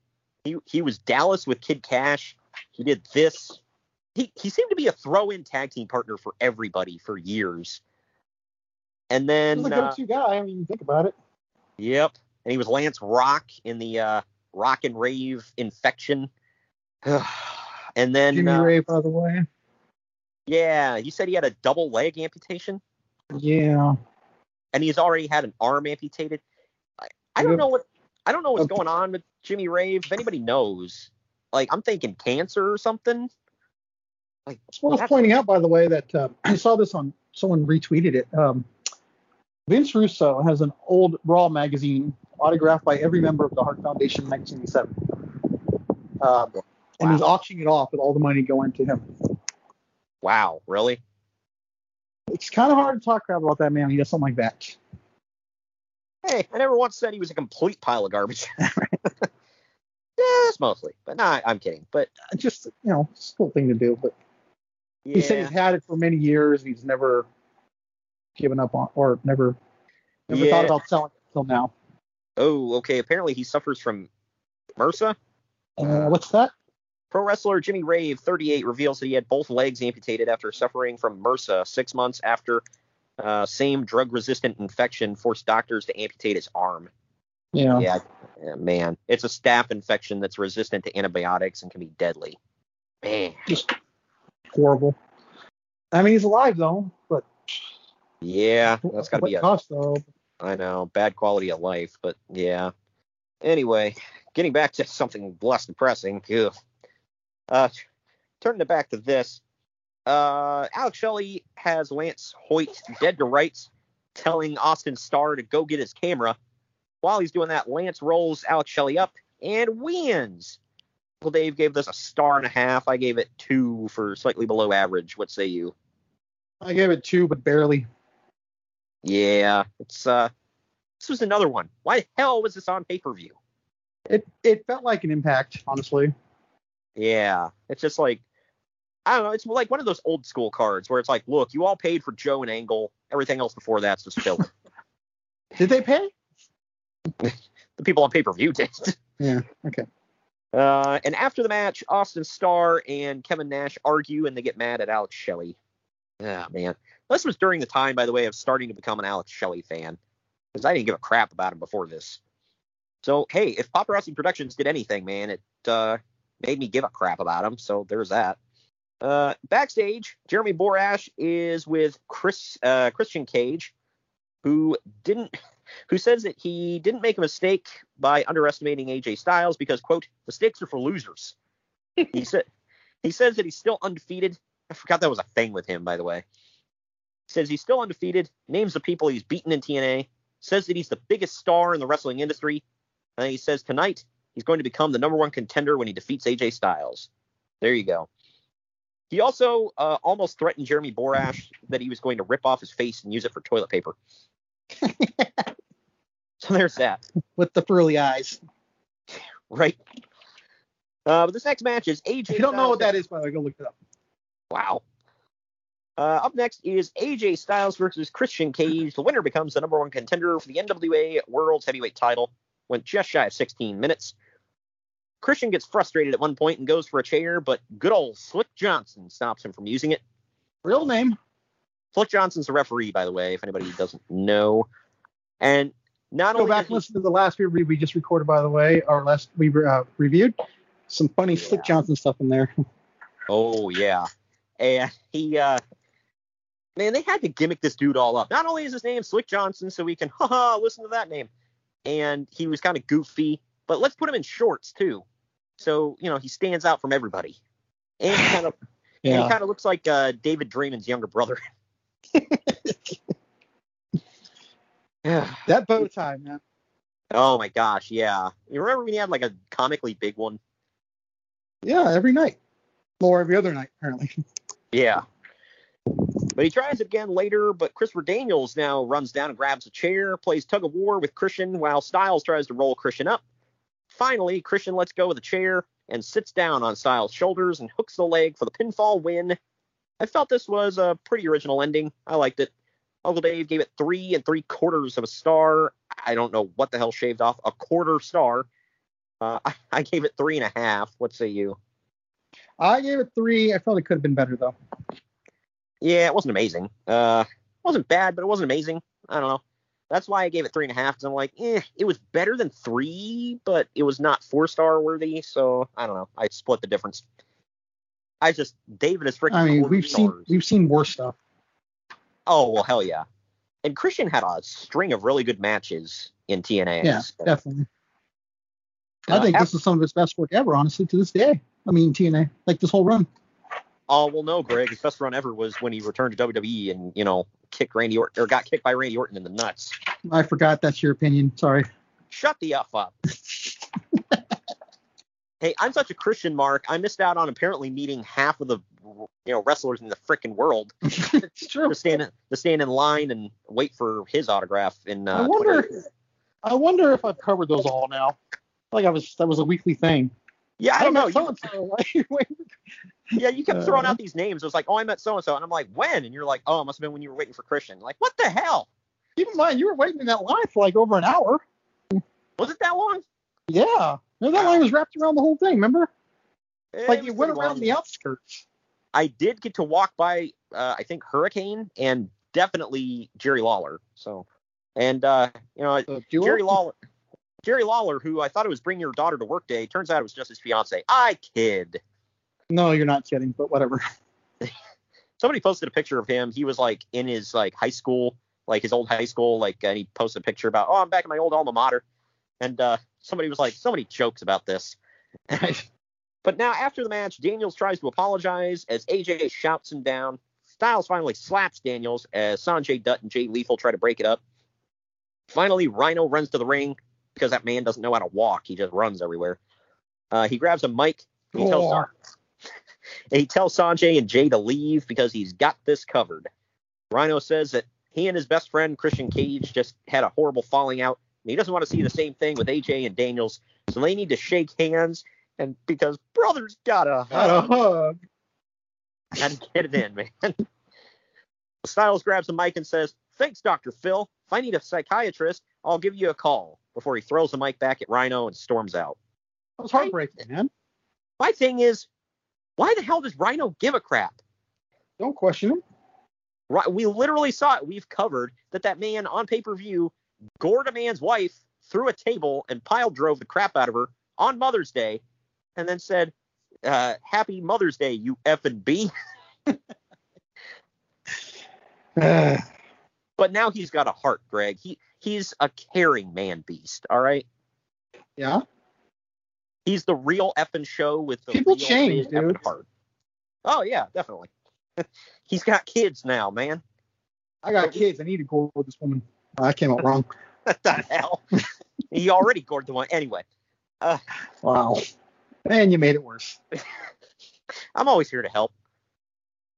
[SPEAKER 2] he he was Dallas with Kid Cash. He did this. He he seemed to be a throw-in tag team partner for everybody for years. And then
[SPEAKER 3] He's a
[SPEAKER 2] uh,
[SPEAKER 3] go-to guy. I mean, think about it.
[SPEAKER 2] Yep. And he was Lance Rock in the uh, Rock and Rave Infection. [SIGHS] and then
[SPEAKER 3] Jimmy
[SPEAKER 2] uh,
[SPEAKER 3] Ray, by the way.
[SPEAKER 2] yeah, he said he had a double leg amputation
[SPEAKER 3] Yeah.
[SPEAKER 2] and he's already had an arm amputated. I, I don't know what I don't know what's going on with Jimmy Rave. If anybody knows, like I'm thinking cancer or something. Like
[SPEAKER 3] It's worth
[SPEAKER 2] that's-
[SPEAKER 3] pointing out, by the way, that uh, [CLEARS THROAT] I saw this on someone retweeted it. Um, Vince Russo has an old Raw magazine autographed by every member of the Hart Foundation in 1987. Um, And he's auctioning it off with all the money going to him.
[SPEAKER 2] wow, really?
[SPEAKER 3] It's kind of hard to talk crap about that man. when He does something like that.
[SPEAKER 2] Hey, I never once said he was a complete pile of garbage. [LAUGHS] [LAUGHS] yes, mostly, but nah, I'm kidding. But
[SPEAKER 3] Uh, Just, you know, it's a cool thing to do. But
[SPEAKER 2] yeah,
[SPEAKER 3] he said he's had it for many years. He's never given up on, or never, never
[SPEAKER 2] Yeah.
[SPEAKER 3] thought about selling it until now.
[SPEAKER 2] oh, okay. Apparently he suffers from MRSA.
[SPEAKER 3] Uh, what's that?
[SPEAKER 2] Pro wrestler Jimmy Rave, 38, reveals that he had both legs amputated after suffering from MRSA six months after uh, same drug-resistant infection forced doctors to amputate his arm.
[SPEAKER 3] Yeah.
[SPEAKER 2] Yeah, yeah, man, it's a staph infection that's resistant to antibiotics and can be deadly. Man,
[SPEAKER 3] Just horrible. I mean, he's alive though, but
[SPEAKER 2] yeah, that's got to be a.
[SPEAKER 3] cost though?
[SPEAKER 2] I know, bad quality of life, but yeah. Anyway, getting back to something less depressing. Ugh. Uh, turning it back to this, Uh, Alex Shelley has Lance Hoyt dead to rights, telling Austin Starr to go get his camera. While he's doing that, Lance rolls Alex Shelley up and wins. Well, Dave gave this a star and a half. I gave it two for slightly below average. What say you?
[SPEAKER 3] I gave it two, but barely.
[SPEAKER 2] Yeah, it's uh, this was another one. Why the hell was this on pay per view?
[SPEAKER 3] It it felt like an impact, honestly.
[SPEAKER 2] Yeah, it's just like I don't know. It's like one of those old school cards where it's like, look, you all paid for Joe and Angle. Everything else before that's just filler. [LAUGHS]
[SPEAKER 3] Did they pay? [LAUGHS]
[SPEAKER 2] the people on pay per view did.
[SPEAKER 3] Yeah. Okay.
[SPEAKER 2] Uh, and after the match, Austin Starr and Kevin Nash argue and they get mad at Alex Shelley. Ah, man. This was during the time, by the way, of starting to become an Alex Shelley fan. Because I didn't give a crap about him before this. So, hey, if Paparazzi Productions did anything, man, it uh, made me give a crap about him. So there's that. Uh, backstage, Jeremy Borash is with Chris uh, Christian Cage, who didn't [LAUGHS] who says that he didn't make a mistake by underestimating AJ Styles because quote mistakes are for losers. [LAUGHS] he said he says that he's still undefeated. I forgot that was a thing with him, by the way. Says he's still undefeated. Names the people he's beaten in TNA. Says that he's the biggest star in the wrestling industry. And he says tonight he's going to become the number one contender when he defeats AJ Styles. There you go. He also uh, almost threatened Jeremy Borash that he was going to rip off his face and use it for toilet paper. [LAUGHS] so there's that.
[SPEAKER 3] With the pearly eyes. [LAUGHS]
[SPEAKER 2] Right. Uh, but this next match is AJ.
[SPEAKER 3] If you don't know what that is, by the way, go look it up.
[SPEAKER 2] Wow. Uh, up next is AJ Styles versus Christian Cage. The winner becomes the number one contender for the NWA World's Heavyweight title. Went just shy of 16 minutes. Christian gets frustrated at one point and goes for a chair, but good old Slick Johnson stops him from using it.
[SPEAKER 3] Real name?
[SPEAKER 2] Slick Johnson's the referee, by the way, if anybody doesn't know. And not
[SPEAKER 3] Go
[SPEAKER 2] only
[SPEAKER 3] back and listen to the last review we just recorded, by the way, our last we uh, reviewed. Some funny Slick Johnson stuff in there. [LAUGHS]
[SPEAKER 2] Oh yeah. And he uh man, they had to gimmick this dude all up. Not only is his name Slick Johnson, so we can [LAUGHS] haha listen to that name. And he was kind of goofy, but let's put him in shorts too. So, you know, he stands out from everybody. And kind of [LAUGHS] and he kind of looks like uh David Draymond's younger brother. Yeah. [LAUGHS] [SIGHS]
[SPEAKER 3] That bow tie, man.
[SPEAKER 2] Oh my gosh, yeah. You remember when he had like a comically big one?
[SPEAKER 3] Yeah, every night. Or every other night, apparently. [LAUGHS]
[SPEAKER 2] Yeah. But he tries it again later, but Christopher Daniels now runs down and grabs a chair, plays tug of war with Christian while Styles tries to roll Christian up. Finally, Christian lets go of the chair and sits down on Styles' shoulders and hooks the leg for the pinfall win. I felt this was a pretty original ending. I liked it. Uncle Dave gave it three and three quarters of a star. I don't know what the hell shaved off a quarter star. Uh, I, [LAUGHS] I gave it three and a half. What say you?
[SPEAKER 3] I gave it three. I felt it could have been better though.
[SPEAKER 2] Yeah, it wasn't amazing. Uh, wasn't bad, but it wasn't amazing. I don't know. That's why I gave it three and a half. Because I'm like, eh, it was better than three, but it was not four star worthy. So I don't know. I split the difference. I just David is freaking.
[SPEAKER 3] I mean, we've seen we've seen worse stuff.
[SPEAKER 2] Oh well, hell yeah. And Christian had a string of really good matches in TNA.
[SPEAKER 3] Yeah,
[SPEAKER 2] So,
[SPEAKER 3] definitely.
[SPEAKER 2] Uh,
[SPEAKER 3] I think
[SPEAKER 2] af-
[SPEAKER 3] this is some of his best work ever, honestly, to this day. I mean, TNA, like this whole run.
[SPEAKER 2] Oh well, no, Greg. His best run ever was when he returned to WWE and you know kicked Randy Orton or got kicked by Randy Orton in the nuts.
[SPEAKER 3] I forgot that's your opinion. Sorry.
[SPEAKER 2] Shut the f up. [LAUGHS] hey, I'm such a Christian, Mark. I missed out on apparently meeting half of the you know wrestlers in the freaking world. [LAUGHS]
[SPEAKER 3] it's true.
[SPEAKER 2] To stand to stand in line and wait for his autograph in uh,
[SPEAKER 3] I wonder.
[SPEAKER 2] Twitter.
[SPEAKER 3] I wonder if I've covered those all now. Like I was, that was a weekly thing.
[SPEAKER 2] Yeah, I don't know. You- [LAUGHS] Yeah, you kept throwing
[SPEAKER 3] Uh,
[SPEAKER 2] out these names. It was like, oh, I met so and so, and I'm like, when? And you're like, oh, it must have been when you were waiting for Christian. Like, what the hell?
[SPEAKER 3] Keep in mind, you were waiting in that line for like over an hour.
[SPEAKER 2] Was it that long?
[SPEAKER 3] Yeah. No, that line was wrapped around the whole thing. Remember?
[SPEAKER 2] It
[SPEAKER 3] like you went around
[SPEAKER 2] long.
[SPEAKER 3] the outskirts.
[SPEAKER 2] I did get to walk by, uh, I think Hurricane and definitely Jerry Lawler. So, and uh, you know? Jerry Lawler, Jerry Lawler, who I thought it was bring your daughter to work day, turns out it was just his fiance. I kid.
[SPEAKER 3] No, you're not kidding, but whatever. [LAUGHS]
[SPEAKER 2] Somebody posted a picture of him. He was like in his like high school, like his old high school, like and he posted a picture about, oh, I'm back in my old alma mater. And uh, somebody was like, so many jokes about this. [LAUGHS] But now, after the match, Daniels tries to apologize as AJ shouts him down. Styles finally slaps Daniels as Sanjay Dutt and Jay Lethal try to break it up. Finally, Rhino runs to the ring because that man doesn't know how to walk. He just runs everywhere. Uh, he grabs a mic. He tells,
[SPEAKER 3] Oh.
[SPEAKER 2] he tells Sanjay and Jay to leave because he's got this covered. Rhino says that he and his best friend Christian Cage just had a horrible falling out. And he doesn't want to see the same thing with AJ and Daniels, so they need to shake hands. And because brothers gotta
[SPEAKER 3] Got a
[SPEAKER 2] hug,
[SPEAKER 3] hug.
[SPEAKER 2] gotta get it in, man. [LAUGHS] Styles grabs the mic and says, "Thanks, Doctor Phil. If I need a psychiatrist, I'll give you a call." Before he throws the mic back at Rhino and storms out.
[SPEAKER 3] That was heartbreaking, man.
[SPEAKER 2] My thing is, why the hell does Rhino give a crap?
[SPEAKER 3] Don't question him.
[SPEAKER 2] Right, we literally saw it. We've covered that that man on pay per view gored a man's wife through a table and pile drove the crap out of her on Mother's Day, and then said, uh, "Happy Mother's Day, you F and B." but now he's got a heart, Greg. He he's a caring man beast. All right,
[SPEAKER 3] yeah.
[SPEAKER 2] he's the real effing show with the
[SPEAKER 3] People
[SPEAKER 2] real
[SPEAKER 3] change, dude.
[SPEAKER 2] heart. Oh yeah, definitely. [LAUGHS] he's got kids now, man.
[SPEAKER 3] I got kids. I need to go with this woman. Oh, I came out wrong. [LAUGHS]
[SPEAKER 2] What the hell? [LAUGHS] he already gored the one anyway. Uh,
[SPEAKER 3] Wow. Man, you made it worse.
[SPEAKER 2] I'm always here to help.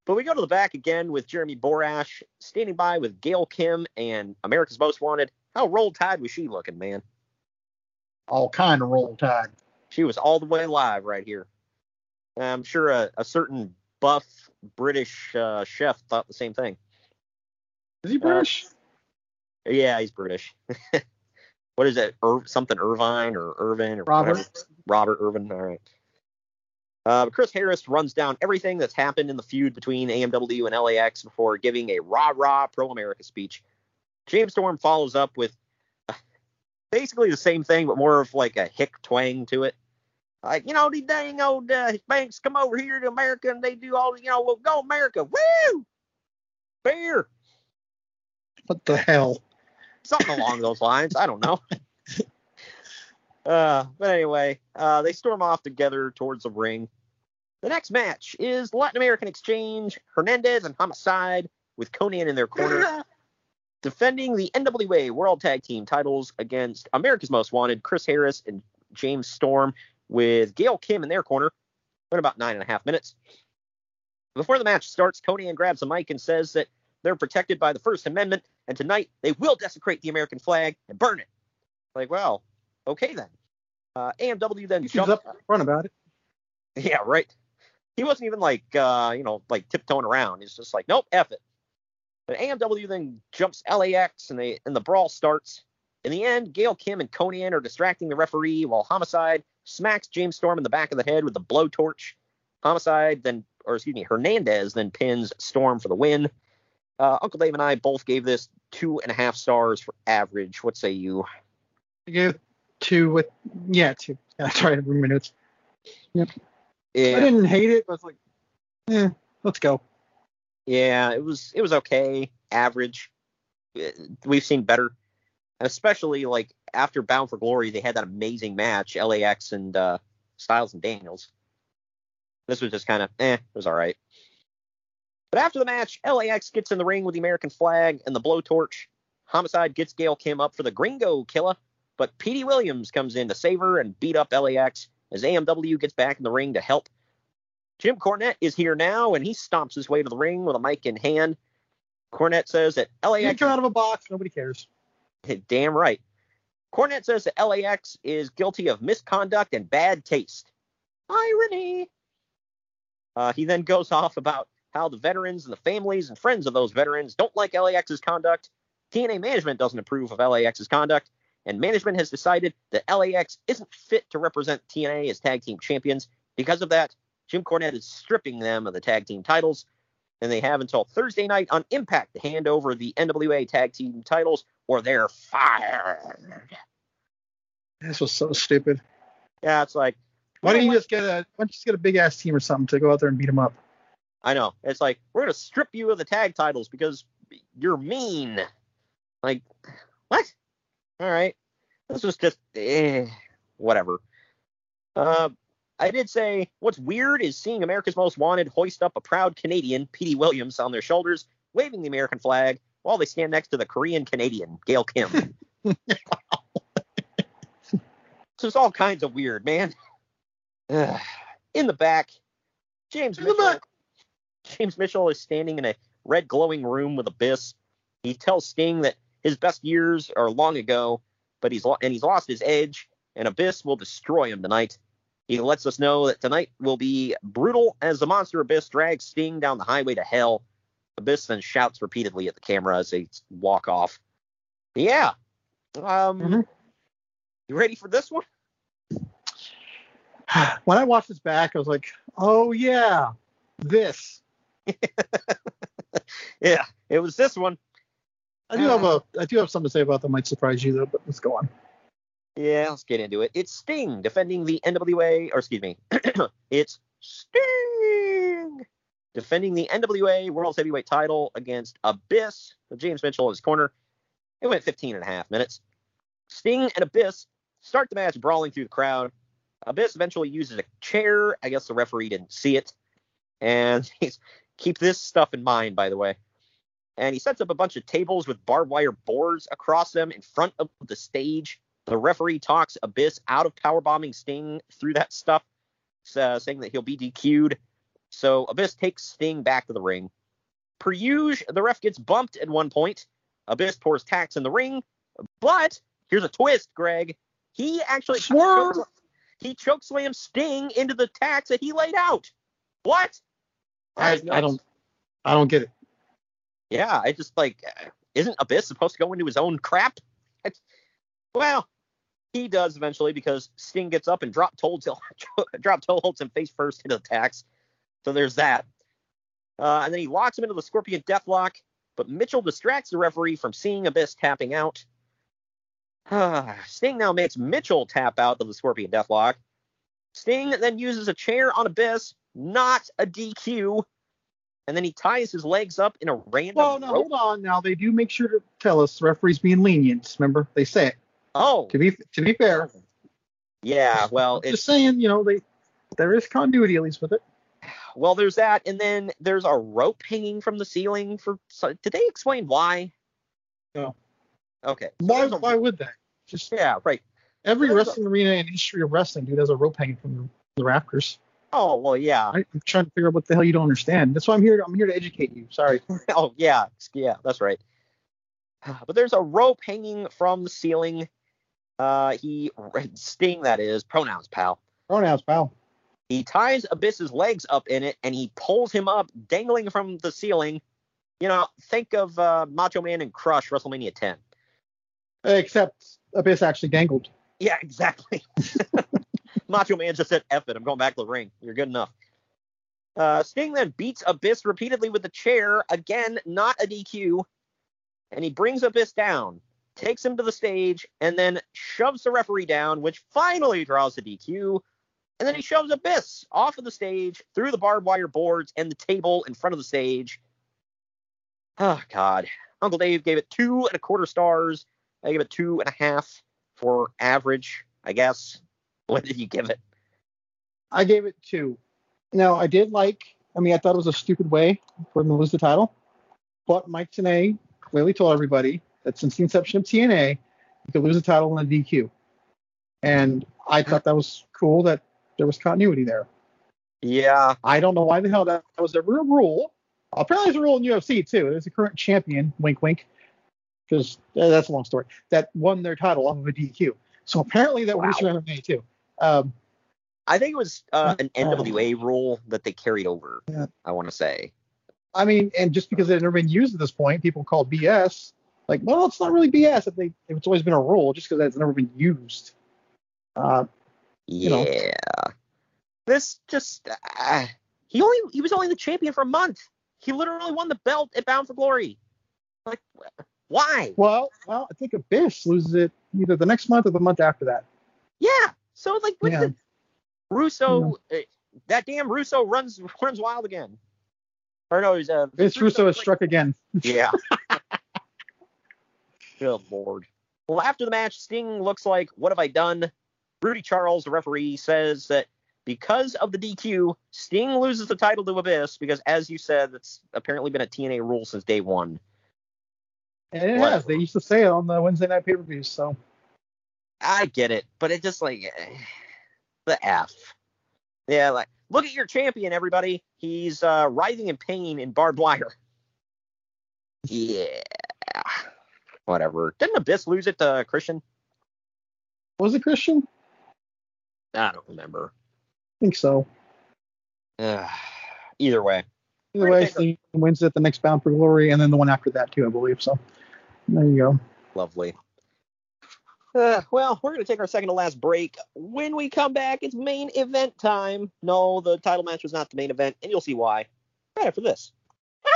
[SPEAKER 2] But we go to the back again with Jeremy Borash standing by with Gail Kim and America's Most Wanted. How roll tide was she looking, man?
[SPEAKER 3] All kind of roll tide.
[SPEAKER 2] She was all the way live right here. I'm sure a, a certain buff British uh, chef thought the same thing.
[SPEAKER 3] Is he British?
[SPEAKER 2] Yeah, he's British. [LAUGHS] what is it? Ir- something Irvine or Irvin or
[SPEAKER 3] Robert.
[SPEAKER 2] whatever. Robert Irvin. All right. Uh, Chris Harris runs down everything that's happened in the feud between AMW and LAX before giving a rah rah pro America speech. James Storm follows up with uh, basically the same thing, but more of like a hick twang to it. Like, you know, these dang old uh, Hispanics come over here to America and they do all, you know, well, go America. Woo! Beer.
[SPEAKER 3] What the hell?
[SPEAKER 2] something along those lines. I don't know. [LAUGHS] Uh, but anyway, uh, they storm off together towards the ring. The next match is Latin American Exchange, Hernandez and Homicide with Konnan in their corner, [LAUGHS] defending the NWA World Tag Team titles against America's Most Wanted, Chris Harris and James Storm, with Gail Kim in their corner. In about nine and a half minutes. Before the match starts, Konnan grabs a mic and says that they're protected by the First Amendment, and tonight they will desecrate the American flag and burn it. Like, well, okay then. Uh, AMW then
[SPEAKER 3] He's
[SPEAKER 2] jumps
[SPEAKER 3] up front about it.
[SPEAKER 2] Yeah, right. He wasn't even like, uh, you know, like tiptoeing around. He's just like, nope, F it. But AMW then jumps LAX and they and the brawl starts. In the end, Gail Kim and Konnan are distracting the referee while Homicide smacks James Storm in the back of the head with a blowtorch. Homicide then, or excuse me, Hernandez then pins Storm for the win. Uh, Uncle Dave and I both gave this two and a half stars for average. What say you?
[SPEAKER 3] I gave two with yeah two. [LAUGHS] Yeah, that's right. Every minute. Yep.
[SPEAKER 2] Yeah.
[SPEAKER 3] I didn't hate it, but I was like, eh, let's go.
[SPEAKER 2] Yeah, it was it was okay, average. Uh, We've seen better, especially like after Bound for Glory, they had that amazing match, LAX and uh, Styles and Daniels. This was just kind of eh, it was all right. But after the match, LAX gets in the ring with the American flag and the blowtorch. Homicide gets Gail Kim up for the Gringo Killer, but Petey Williams comes in to save her and beat up LAX as AMW gets back in the ring to help. Jim Cornette is here now, and he stomps his way to the ring with a mic in hand. Cornette says that
[SPEAKER 3] You
[SPEAKER 2] LAX.
[SPEAKER 3] come out of a box, nobody cares.
[SPEAKER 2] Damn right. Cornette says that LAX is guilty of misconduct and bad taste. Irony. Uh, he then goes off about how the veterans and the families and friends of those veterans don't like LAX's conduct. TNA management doesn't approve of LAX's conduct, and management has decided that LAX isn't fit to represent TNA as tag team champions. Because of that, Jim Cornette is stripping them of the tag team titles, and they have until Thursday night on Impact to hand over the NWA tag team titles, or they're fired.
[SPEAKER 3] This was so stupid.
[SPEAKER 2] Yeah, it's like
[SPEAKER 3] Why don't you just get a why don't you just get a big ass team or something to go out there and beat them up?
[SPEAKER 2] I know. It's like we're gonna strip you of the tag titles because you're mean. Like what? All right. This was just eh, whatever. Uh, I did say what's weird is seeing America's Most Wanted hoist up a proud Canadian, Petey Williams, on their shoulders, waving the American flag while they stand next to the Korean Canadian, Gail Kim. [LAUGHS] so it's all kinds of weird, man. [SIGHS] in the back, James
[SPEAKER 3] In
[SPEAKER 2] Mitchell.
[SPEAKER 3] the back.
[SPEAKER 2] James Mitchell is standing in a red glowing room with Abyss. He tells Sting that his best years are long ago, but he's lo- and he's lost his edge, and Abyss will destroy him tonight. He lets us know that tonight will be brutal as the monster Abyss drags Sting down the highway to hell. Abyss then shouts repeatedly at the camera as they walk off. Yeah. Um,
[SPEAKER 3] Mhm.
[SPEAKER 2] You ready for this one? [SIGHS]
[SPEAKER 3] when I watched this back, I was like, oh yeah, this. [LAUGHS]
[SPEAKER 2] Yeah, it was this one.
[SPEAKER 3] I do have uh-huh. a I do have something to say about that might surprise you though, but let's go on.
[SPEAKER 2] Yeah, let's get into it. It's Sting defending the NWA, or excuse me, [CLEARS THROAT] it's Sting defending the NWA World Heavyweight title against Abyss with James Mitchell in his corner. It went 15 and a half minutes. Sting and Abyss start the match brawling through the crowd. Abyss eventually uses a chair. I guess the referee didn't see it. And he's [LAUGHS] keep this stuff in mind, by the way. And he sets up a bunch of tables with barbed wire boards across them in front of the stage. The referee talks Abyss out of powerbombing Sting through that stuff, uh, saying that he'll be DQ'd. So Abyss takes Sting back to the ring. Per usual, the ref gets bumped at one point. Abyss pours tax in the ring, but here's a twist, Greg. He actually
[SPEAKER 3] Swerve!
[SPEAKER 2] chokes- he chokeslams Sting into the tax that he laid out. What?
[SPEAKER 3] I,
[SPEAKER 2] That is
[SPEAKER 3] I don't I don't get it.
[SPEAKER 2] Yeah, I just like, isn't Abyss supposed to go into his own crap? It's, well, he does eventually because Sting gets up and drop toe [LAUGHS] drop toe holds him face first into the tax. So there's that. Uh, and then he locks him into the Scorpion Deathlock, but Mitchell distracts the referee from seeing Abyss tapping out. Sting now makes Mitchell tap out of the Scorpion Deathlock. Sting then uses a chair on Abyss, not a DQ, and then he ties his legs up in a random
[SPEAKER 3] Well, no,
[SPEAKER 2] rope.
[SPEAKER 3] hold on. Now they do make sure to tell us the referee's being lenient. Remember, they say it.
[SPEAKER 2] Oh,
[SPEAKER 3] To be to be fair,
[SPEAKER 2] yeah. Well,
[SPEAKER 3] just
[SPEAKER 2] it's
[SPEAKER 3] saying, you know, they there is continuity at least with it.
[SPEAKER 2] well, there's that, and then there's a rope hanging from the ceiling. For so, did they explain why?
[SPEAKER 3] No.
[SPEAKER 2] Okay.
[SPEAKER 3] Why
[SPEAKER 2] a-
[SPEAKER 3] why would they? Just
[SPEAKER 2] yeah, right.
[SPEAKER 3] every
[SPEAKER 2] There's a-
[SPEAKER 3] wrestling arena in the history of wrestling, dude, has a rope hanging from the, the rafters.
[SPEAKER 2] Oh well, yeah.
[SPEAKER 3] I, I'm trying to figure out what the hell you don't understand. That's why I'm here. To, I'm here to educate you. Sorry. [LAUGHS]
[SPEAKER 2] oh yeah, yeah, that's right. [SIGHS] But there's a rope hanging from the ceiling. Uh, he Sting that is pronouns, pal.
[SPEAKER 3] Pronouns, pal.
[SPEAKER 2] He ties Abyss's legs up in it and he pulls him up, dangling from the ceiling. You know, think of uh, Macho Man and Crush WrestleMania 10.
[SPEAKER 3] Except Abyss actually dangled.
[SPEAKER 2] Yeah, exactly. [LAUGHS] Macho Man just said, F it, I'm going back to the ring. You're good enough. Uh, Sting then beats Abyss repeatedly with the chair. Again, not a DQ. And he brings Abyss down, takes him to the stage, and then shoves the referee down, which finally draws the DQ. And then he shoves Abyss off of the stage, through the barbed wire boards and the table in front of the stage. Oh, God. Uncle Dave gave it two and a quarter stars. I gave it two and a half for average, I guess. What did you give it?
[SPEAKER 3] I gave it two. Now I did like. I mean, I thought it was a stupid way for them to lose the title, but Mike Tenay clearly told everybody that since the inception of TNA, you could lose a title in a DQ, and I thought that was cool that there was continuity there.
[SPEAKER 2] Yeah.
[SPEAKER 3] I don't know why the hell that was ever a rule. Apparently, it's a rule in UFC too. There's a current champion, wink, wink, because eh, that's a long story, that won their title off of a DQ. So apparently that works for MMA too. Um,
[SPEAKER 2] I think it was uh, an NWA rule that they carried over.
[SPEAKER 3] Yeah.
[SPEAKER 2] I want to say.
[SPEAKER 3] I mean, and just because it had never been used at this point, people call BS. Like, well, it's not really BS if they if it's always been a rule, just because it's never been used. Uh,
[SPEAKER 2] Yeah.
[SPEAKER 3] know.
[SPEAKER 2] This just uh, he only he was only the champion for a month. He literally won the belt at Bound for Glory. Like, why?
[SPEAKER 3] well, well, I think Abyss loses it either the next month or the month after that.
[SPEAKER 2] Yeah. So like, what
[SPEAKER 3] Yeah.
[SPEAKER 2] the Russo? Uh, that damn Russo runs runs wild again. Or no, he's uh.
[SPEAKER 3] Vince Russo has struck again. [LAUGHS]
[SPEAKER 2] Yeah. Good lord. Well, after the match, Sting looks like, "What have I done?" Rudy Charles, the referee, says that because of the DQ, Sting loses the title to Abyss because, as you said, it's apparently been a TNA rule since day one.
[SPEAKER 3] And it what? has. They used to say it on the Wednesday night pay per views. So
[SPEAKER 2] I get it, but it just like [SIGHS] the F. Yeah, like look at your champion, everybody. He's uh, writhing in pain in barbed wire. Yeah. Whatever. Didn't Abyss lose it to Christian?
[SPEAKER 3] Was it Christian?
[SPEAKER 2] I don't remember.
[SPEAKER 3] I think so.
[SPEAKER 2] Uh, [SIGHS] either way.
[SPEAKER 3] Either way, Sting wins it the next Bound for Glory, and then the one after that too, I believe. So there you go.
[SPEAKER 2] Lovely. Uh, well, we're going to take our second to last break. When we come back, it's main event time. No, the title match was not the main event, and you'll see why right after this. [LAUGHS]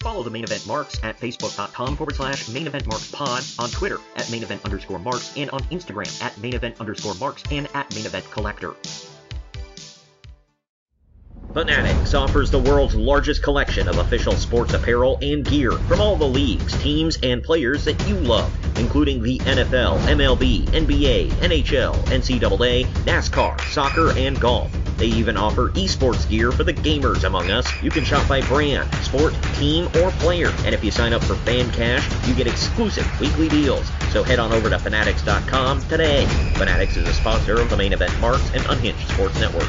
[SPEAKER 4] Follow the main event marks at facebook.com forward slash main event marks pod, on Twitter at main event underscore marks, and on Instagram at main event underscore marks and at main event collector. Fanatics offers the world's largest collection of official sports apparel and gear from all the leagues, teams, and players that you love, including the NFL, MLB, NBA, NHL, NCAA, NASCAR, soccer, and golf. They even offer esports gear for the gamers among us. You can shop by brand, sport, team, or player. And if you sign up for Fan Cash, you get exclusive weekly deals. So head on over to Fanatics.com today. Fanatics is a sponsor of the main event Marks and Unhinged Sports Network.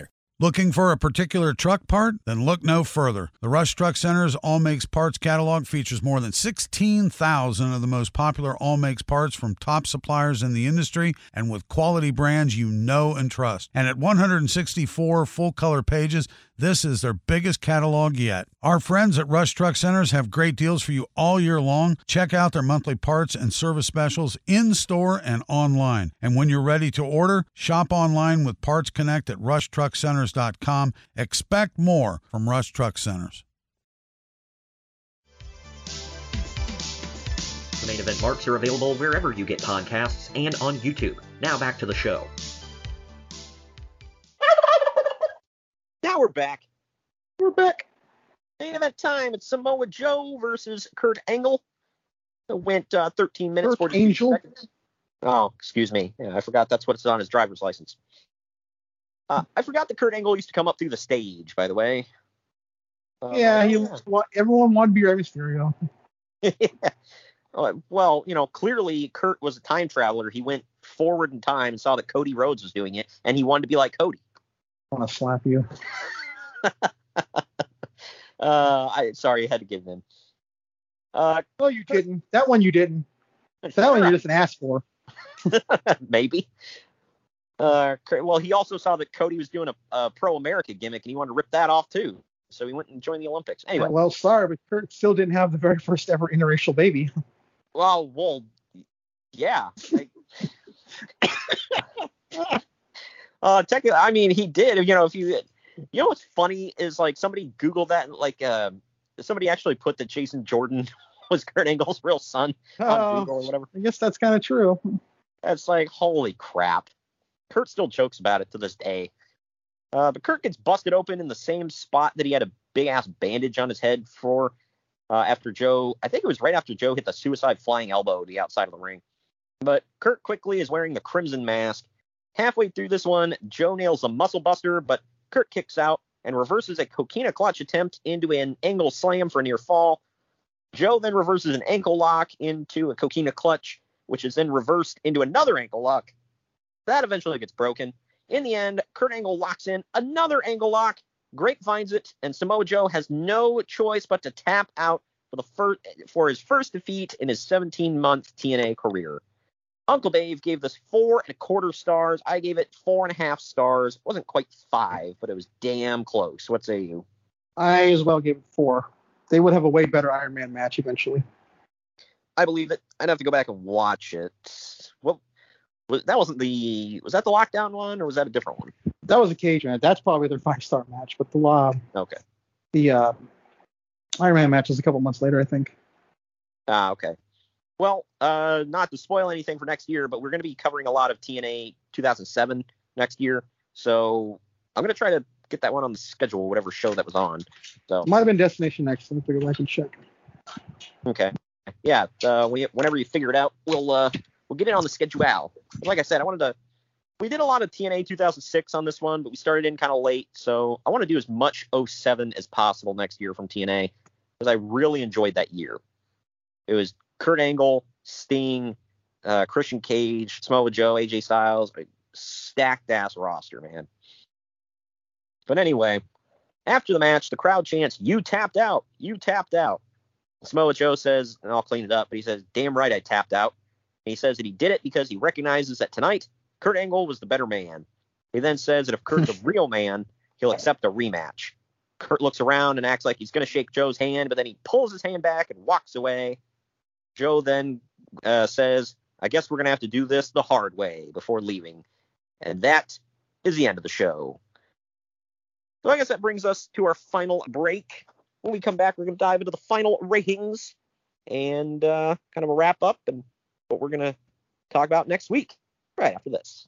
[SPEAKER 13] Looking for a particular truck part? Then look no further. The Rush Truck Center's All Makes Parts catalog features more than 16,000 of the most popular All Makes parts from top suppliers in the industry and with quality brands you know and trust. And at 164 full color pages, this is their biggest catalog yet. Our friends at Rush Truck Centers have great deals for you all year long. Check out their monthly parts and service specials in store and online. And when you're ready to order, shop online with Parts Connect at rushtruckcenters.com. Expect more from Rush Truck Centers.
[SPEAKER 4] The main event marks are available wherever you get podcasts and on YouTube. Now back to the show.
[SPEAKER 2] Now we're back.
[SPEAKER 3] We're back.
[SPEAKER 2] Main event time. It's Samoa Joe versus Kurt Angle. It went uh, 13 minutes, for
[SPEAKER 3] Kurt Angel.
[SPEAKER 2] seconds. Oh, excuse me. Yeah, I forgot that's what's on his driver's license. Uh, I forgot that Kurt Angle used to come up through the stage, by the way.
[SPEAKER 3] Uh, yeah, he everyone wanted to be Rey Mysterio. [LAUGHS]
[SPEAKER 2] yeah. Well, you know, clearly Kurt was a time traveler. He went forward in time and saw that Cody Rhodes was doing it, and he wanted to be like Cody
[SPEAKER 3] want to slap you. [LAUGHS]
[SPEAKER 2] uh, I sorry, I had to give in.
[SPEAKER 3] Uh, no, you didn't. That one you didn't. That one you just asked for. [LAUGHS]
[SPEAKER 2] Maybe. Uh, well, he also saw that Cody was doing a, a pro America gimmick, and he wanted to rip that off too. So he went and joined the Olympics. Anyway.
[SPEAKER 3] Yeah, well, sorry, but Kurt still didn't have the very first ever interracial baby.
[SPEAKER 2] Well, well, yeah. [LAUGHS] Uh, technically, I mean, he did. You know, if you, you know, what's funny is like somebody Googled that and like uh, somebody actually put that Jason Jordan [LAUGHS] was Kurt Angle's real son on uh, Google or whatever.
[SPEAKER 3] I guess that's kind of true.
[SPEAKER 2] That's like holy crap. Kurt still jokes about it to this day. Uh, but Kurt gets busted open in the same spot that he had a big ass bandage on his head for uh, after Joe. I think it was right after Joe hit the suicide flying elbow to the outside of the ring. But Kurt quickly is wearing the crimson mask Halfway through this one, Joe nails a muscle buster, but Kurt kicks out and reverses a coquina clutch attempt into an angle slam for a near fall. Joe then reverses an ankle lock into a coquina clutch, which is then reversed into another ankle lock. That eventually gets broken. In the end, Kurt Angle locks in another ankle lock. Great finds it, and Samoa Joe has no choice but to tap out for the first for his first defeat in his 17-month TNA career. Uncle Dave gave this four and a quarter stars. I gave it four and a half stars. It wasn't quite five, but it was damn close. What say you?
[SPEAKER 3] I as well gave it four. They would have a way better Iron Man match eventually.
[SPEAKER 2] I believe it. I'd have to go back and watch it. What Was, that wasn't the was that the lockdown one or was that a different one?
[SPEAKER 3] That was a cage match. That's probably their five star match. But the uh,
[SPEAKER 2] Okay.
[SPEAKER 3] the uh, Iron Man match is a couple months later, I think.
[SPEAKER 2] Ah, okay. Well, uh, not to spoil anything for next year, but we're going to be covering a lot of TNA 2007 next year. So I'm going to try to get that one on the schedule, whatever show that was on. So
[SPEAKER 3] Might have been Destination X. Let me figure I can check.
[SPEAKER 2] okay, yeah. Uh, we, whenever you figure it out, we'll uh, we'll get it on the schedule. Like I said, I wanted to. We did a lot of TNA 2006 on this one, but we started in kind of late, so I want to do as much 07 as possible next year from TNA because I really enjoyed that year. It was Kurt Angle, Sting, uh, Christian Cage, Samoa Joe, AJ Styles, a stacked ass roster, man. But anyway, after the match, the crowd chants, "You tapped out! You tapped out!" Samoa Joe says, and I'll clean it up, but he says, "Damn right, I tapped out." And he says that he did it because he recognizes that tonight Kurt Angle was the better man. He then says that if Kurt's a [LAUGHS] real man, he'll accept a rematch. Kurt looks around and acts like he's going to shake Joe's hand, but then he pulls his hand back and walks away. Joe then uh, says, I guess we're going to have to do this the hard way before leaving. And that is the end of the show. So I guess that brings us to our final break. When we come back, we're going to dive into the final ratings and uh, kind of a wrap up and what we're going to talk about next week, right after this.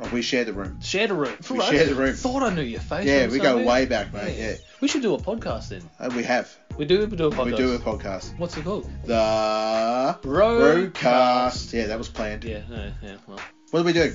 [SPEAKER 14] Oh, we share the room.
[SPEAKER 15] shared a room.
[SPEAKER 14] We
[SPEAKER 15] Right.
[SPEAKER 14] share the room.
[SPEAKER 15] Thought I knew your face.
[SPEAKER 14] Yeah, we go way back, mate. Yeah.
[SPEAKER 15] We should do a podcast then.
[SPEAKER 14] Uh, we have.
[SPEAKER 15] We do. We do a podcast.
[SPEAKER 14] We do a podcast.
[SPEAKER 15] What's it called?
[SPEAKER 14] The.
[SPEAKER 15] Roadcast.
[SPEAKER 14] Yeah, that was planned.
[SPEAKER 15] Yeah. Yeah. yeah well.
[SPEAKER 14] What do we do?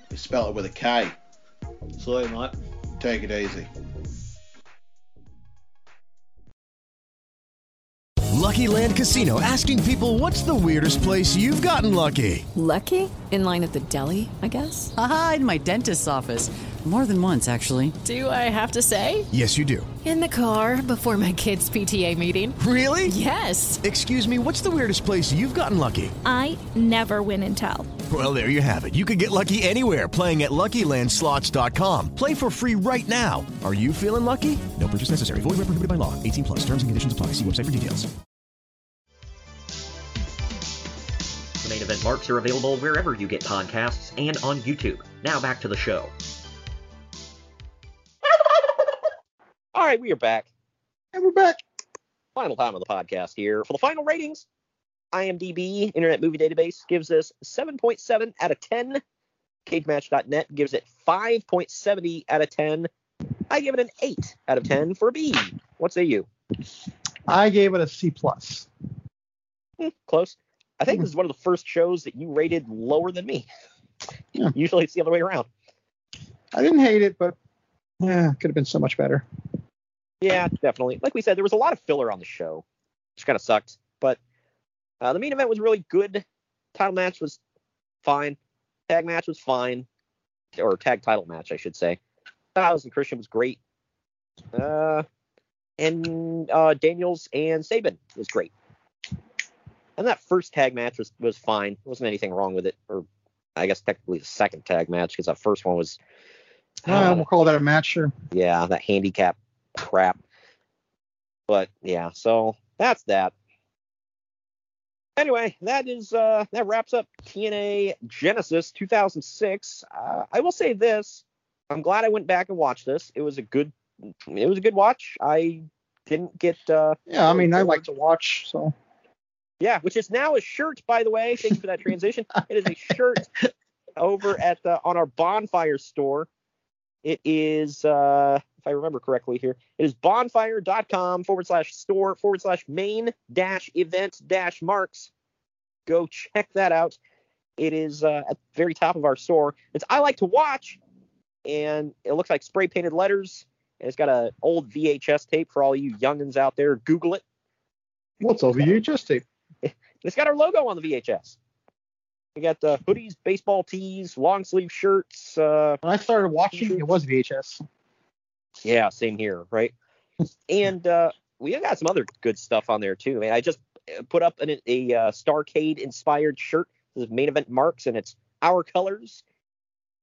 [SPEAKER 14] We spell it with a K.
[SPEAKER 15] Sorry, mate.
[SPEAKER 14] Take it easy.
[SPEAKER 5] Lucky Land Casino asking people what's the weirdest place you've gotten lucky?
[SPEAKER 6] Lucky? In line at the deli, I guess?
[SPEAKER 7] Aha, in my dentist's office. More than once, actually.
[SPEAKER 6] Do I have to say?
[SPEAKER 5] Yes, you do.
[SPEAKER 6] In the car before my kids' PTA meeting.
[SPEAKER 5] Really?
[SPEAKER 6] Yes.
[SPEAKER 5] Excuse me, what's the weirdest place you've gotten lucky?
[SPEAKER 16] I never win and tell.
[SPEAKER 5] Well, there you have it. You can get lucky anywhere playing at LuckyLandSlots.com. Play for free right now. Are you feeling lucky? No purchase necessary. Void where prohibited by law. 18 plus. Terms and conditions apply. See website for details.
[SPEAKER 4] The main event marks are available wherever you get podcasts and on YouTube. Now back to the show.
[SPEAKER 2] All right, we are back.
[SPEAKER 3] And we're back.
[SPEAKER 2] Final time of the podcast here. For the final ratings, IMDb, Internet Movie Database, gives this 7.7 out of 10. CageMatch.net gives it 5.70 out of 10. I give it an 8 out of 10 for a B. What say you?
[SPEAKER 3] I gave it a C plus.
[SPEAKER 2] Hmm, close. I think this is one of the first shows that you rated lower than me. Usually it's the other way around.
[SPEAKER 3] I didn't hate it, but yeah, could have been so much better.
[SPEAKER 2] Yeah, definitely. Like we said, there was a lot of filler on the show, which kind of sucked. But uh, the main event was really good. Title match was fine. Tag match was fine, or tag title match, I should say. Styles and Christian was great. Uh, and uh, Daniels and Sabin was great. And that first tag match was was fine. There wasn't anything wrong with it, or I guess technically the second tag match because that first one was
[SPEAKER 3] Uh, we'll call that a match, sure.
[SPEAKER 2] yeah, that handicap crap. But yeah, so that's that. Anyway, that is uh that wraps up TNA Genesis 2006. Uh, I will say this: I'm glad I went back and watched this. It was a good, it was a good watch. I didn't get uh
[SPEAKER 3] Yeah, I mean, I like to watch, so.
[SPEAKER 2] yeah, which is now a shirt, by the way. Thank you for that transition. [LAUGHS] it is a shirt over at the on our bonfire store. It is, uh, if I remember correctly here, it is bonfire.com forward slash store forward slash main dash event dash marks. Go check that out. It is uh, at the very top of our store. It's I like to watch, and it looks like spray painted letters. And it's got a old VHS tape for all you youngins out there. Google it.
[SPEAKER 3] What's a VHS tape? [LAUGHS]
[SPEAKER 2] It's got our logo on the VHS. We got the hoodies, baseball tees, long sleeve shirts. Uh,
[SPEAKER 3] when I started watching, it was VHS.
[SPEAKER 2] Yeah, same here, right? [LAUGHS] and uh, we got some other good stuff on there too. Man, I just put up an, a uh, Starcade inspired shirt. This is main event marks, and it's our colors.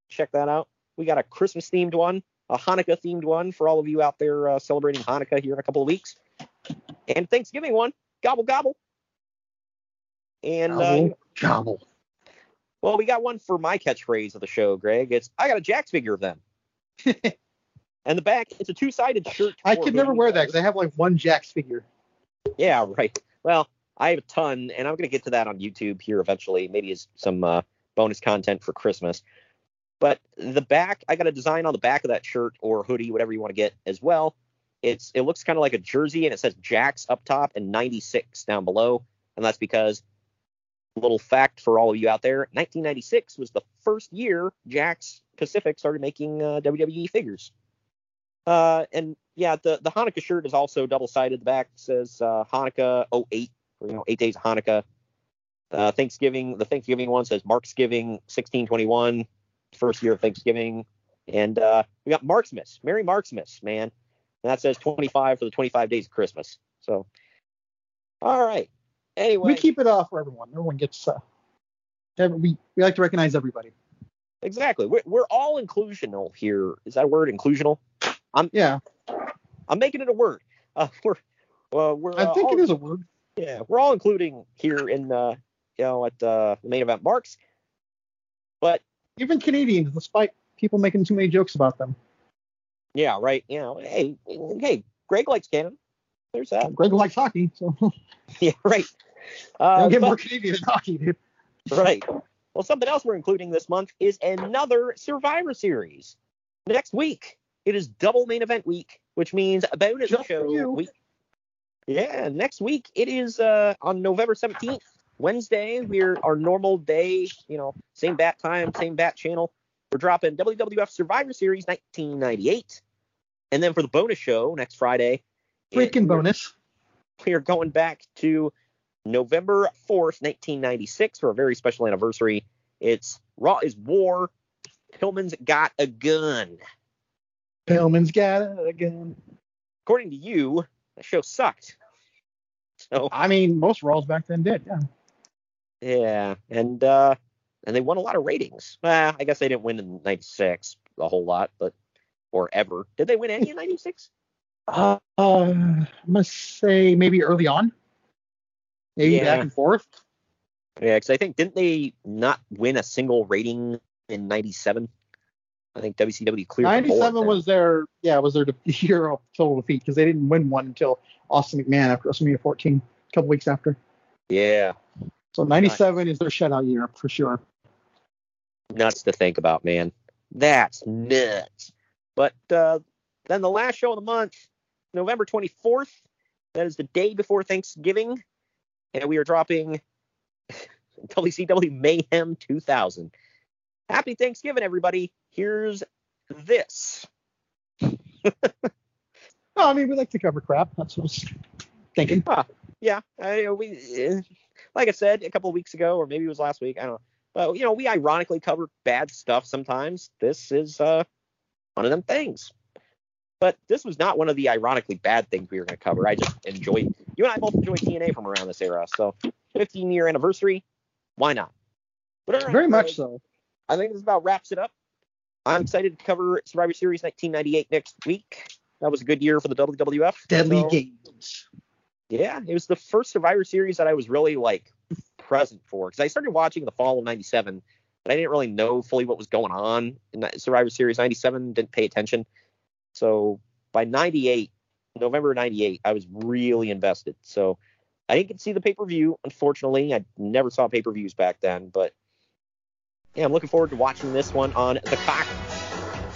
[SPEAKER 2] Check that out. We got a Christmas themed one, a Hanukkah themed one for all of you out there uh, celebrating Hanukkah here in a couple of weeks, and Thanksgiving one. Gobble gobble. And
[SPEAKER 3] gobble,
[SPEAKER 2] uh,
[SPEAKER 3] gobble.
[SPEAKER 2] Well, we got one for my catchphrase of the show, Greg. It's I got a Jakks figure of them. [LAUGHS] and the back, it's a two-sided shirt.
[SPEAKER 3] I could never wear that because I have like one Jakks figure.
[SPEAKER 2] Yeah, right. Well, I have a ton, and I'm gonna get to that on YouTube here eventually, maybe as some uh, bonus content for Christmas. But the back, I got a design on the back of that shirt or hoodie, whatever you want to get as well. It's it looks kind of like a jersey, and it says Jakks up top and 96 down below, and that's because little fact for all of you out there 1996 was the first year Jakks Pacific started making uh, WWE figures. Uh, and yeah, the, the Hanukkah shirt is also double sided. The back says uh, Hanukkah 08, or, you know, eight days of Hanukkah. Uh, Thanksgiving, the Thanksgiving one says Marksgiving 1621, first year of Thanksgiving. And uh, we got Marksmas, Merry Marksmas, man. And that says 25 for the 25 days of Christmas. So, all right. Anyway,
[SPEAKER 3] we keep it off for everyone. Everyone gets. Uh, every, we we like to recognize everybody.
[SPEAKER 2] Exactly. We're, we're all inclusional here. Is that a word? Inclusional. I'm
[SPEAKER 3] yeah.
[SPEAKER 2] I'm making it a word. Uh, [LAUGHS] we're uh, we're.
[SPEAKER 3] I think
[SPEAKER 2] all,
[SPEAKER 3] it is a word.
[SPEAKER 2] Yeah, we're all including here in uh you know at uh, the main event marks, but
[SPEAKER 3] even Canadians, despite people making too many jokes about them.
[SPEAKER 2] Yeah, right. You know, hey, hey, Greg likes Canada. There's that.
[SPEAKER 3] Greg likes hockey, so. [LAUGHS]
[SPEAKER 2] yeah, right.
[SPEAKER 3] Uh, Don't get but, more Canadian than [LAUGHS] hockey, dude.
[SPEAKER 2] Right. Well, something else we're including this month is another Survivor Series. Next week, it is double main event week, which means a bonus
[SPEAKER 3] Just
[SPEAKER 2] show week. Yeah, next week it is uh, on November 17th, Wednesday. We're our normal day, you know, same bat time, same bat channel. We're dropping WWF Survivor Series 1998, and then for the bonus show next Friday,
[SPEAKER 3] freaking bonus,
[SPEAKER 2] we are going back to November 4th, 1996 for a very special anniversary. It's Raw is War. Pillman's got a gun.
[SPEAKER 3] Pillman's got a gun.
[SPEAKER 2] According to you, the show sucked. So
[SPEAKER 3] I mean, most Raws back then did, yeah.
[SPEAKER 2] Yeah, and uh, and they won a lot of ratings. Uh, I guess they didn't win in '96 a whole lot, but or ever. Did they win any in '96?
[SPEAKER 3] Uh, I must say maybe early on, maybe
[SPEAKER 2] Yeah.
[SPEAKER 3] back and forth.
[SPEAKER 2] Yeah, because I think didn't they not win a single rating in '97? I think WCW cleared
[SPEAKER 3] Ninety-seven
[SPEAKER 2] then.
[SPEAKER 3] was their yeah was their de- [LAUGHS] year of total defeat because they didn't win one until Austin McMahon after WrestleMania 14, a couple weeks after.
[SPEAKER 2] Yeah,
[SPEAKER 3] So ninety-seven is their shutout year for sure.
[SPEAKER 2] nuts to think about, man. That's nuts. But uh, then the last show of the month, November 24th, that is the day before Thanksgiving, and we are dropping [LAUGHS] WCW Mayhem 2000. Happy Thanksgiving, everybody. Here's this. [LAUGHS]
[SPEAKER 3] Oh, I mean we like to cover crap. That's what I was thinking.
[SPEAKER 2] Huh. Yeah, I, we uh, like I said a couple of weeks ago, or maybe it was last week. I don't know. But you know, we ironically cover bad stuff sometimes. This is uh, one of them things. But this was not one of the ironically bad things we were going to cover. I just enjoyed. You and I both enjoy TNA from around this era. So, 15 year anniversary, why not? But right,
[SPEAKER 3] Very much so.
[SPEAKER 2] I think this about wraps it up. I'm excited to cover Survivor Series 1998 next week. That was a good year for the WWF.
[SPEAKER 3] Deadly
[SPEAKER 2] So-
[SPEAKER 3] games.
[SPEAKER 2] yeah, it was the first Survivor Series that I was really like present for because I started watching the fall of '97, but I didn't really know fully what was going on in that Survivor Series '97. Didn't pay attention. So by '98, November '98, I was really invested. So I didn't get to see the pay per view. Unfortunately, I never saw pay per views back then. But yeah, I'm looking forward to watching this one on the cock.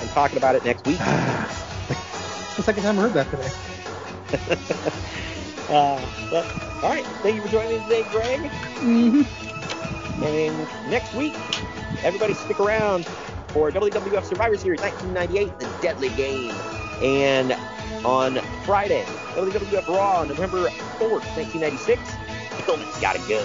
[SPEAKER 2] and talking about it next week. [SIGHS]
[SPEAKER 3] the second time I heard that today. [LAUGHS]
[SPEAKER 2] uh, but all right, thank you for joining me today, Greg.
[SPEAKER 3] Mm-hmm.
[SPEAKER 2] And next week, everybody stick around for WWF Survivor Series 1998, The Deadly Game. And on Friday, WWF Raw, November 4th, 1996, Pillman's got a gun.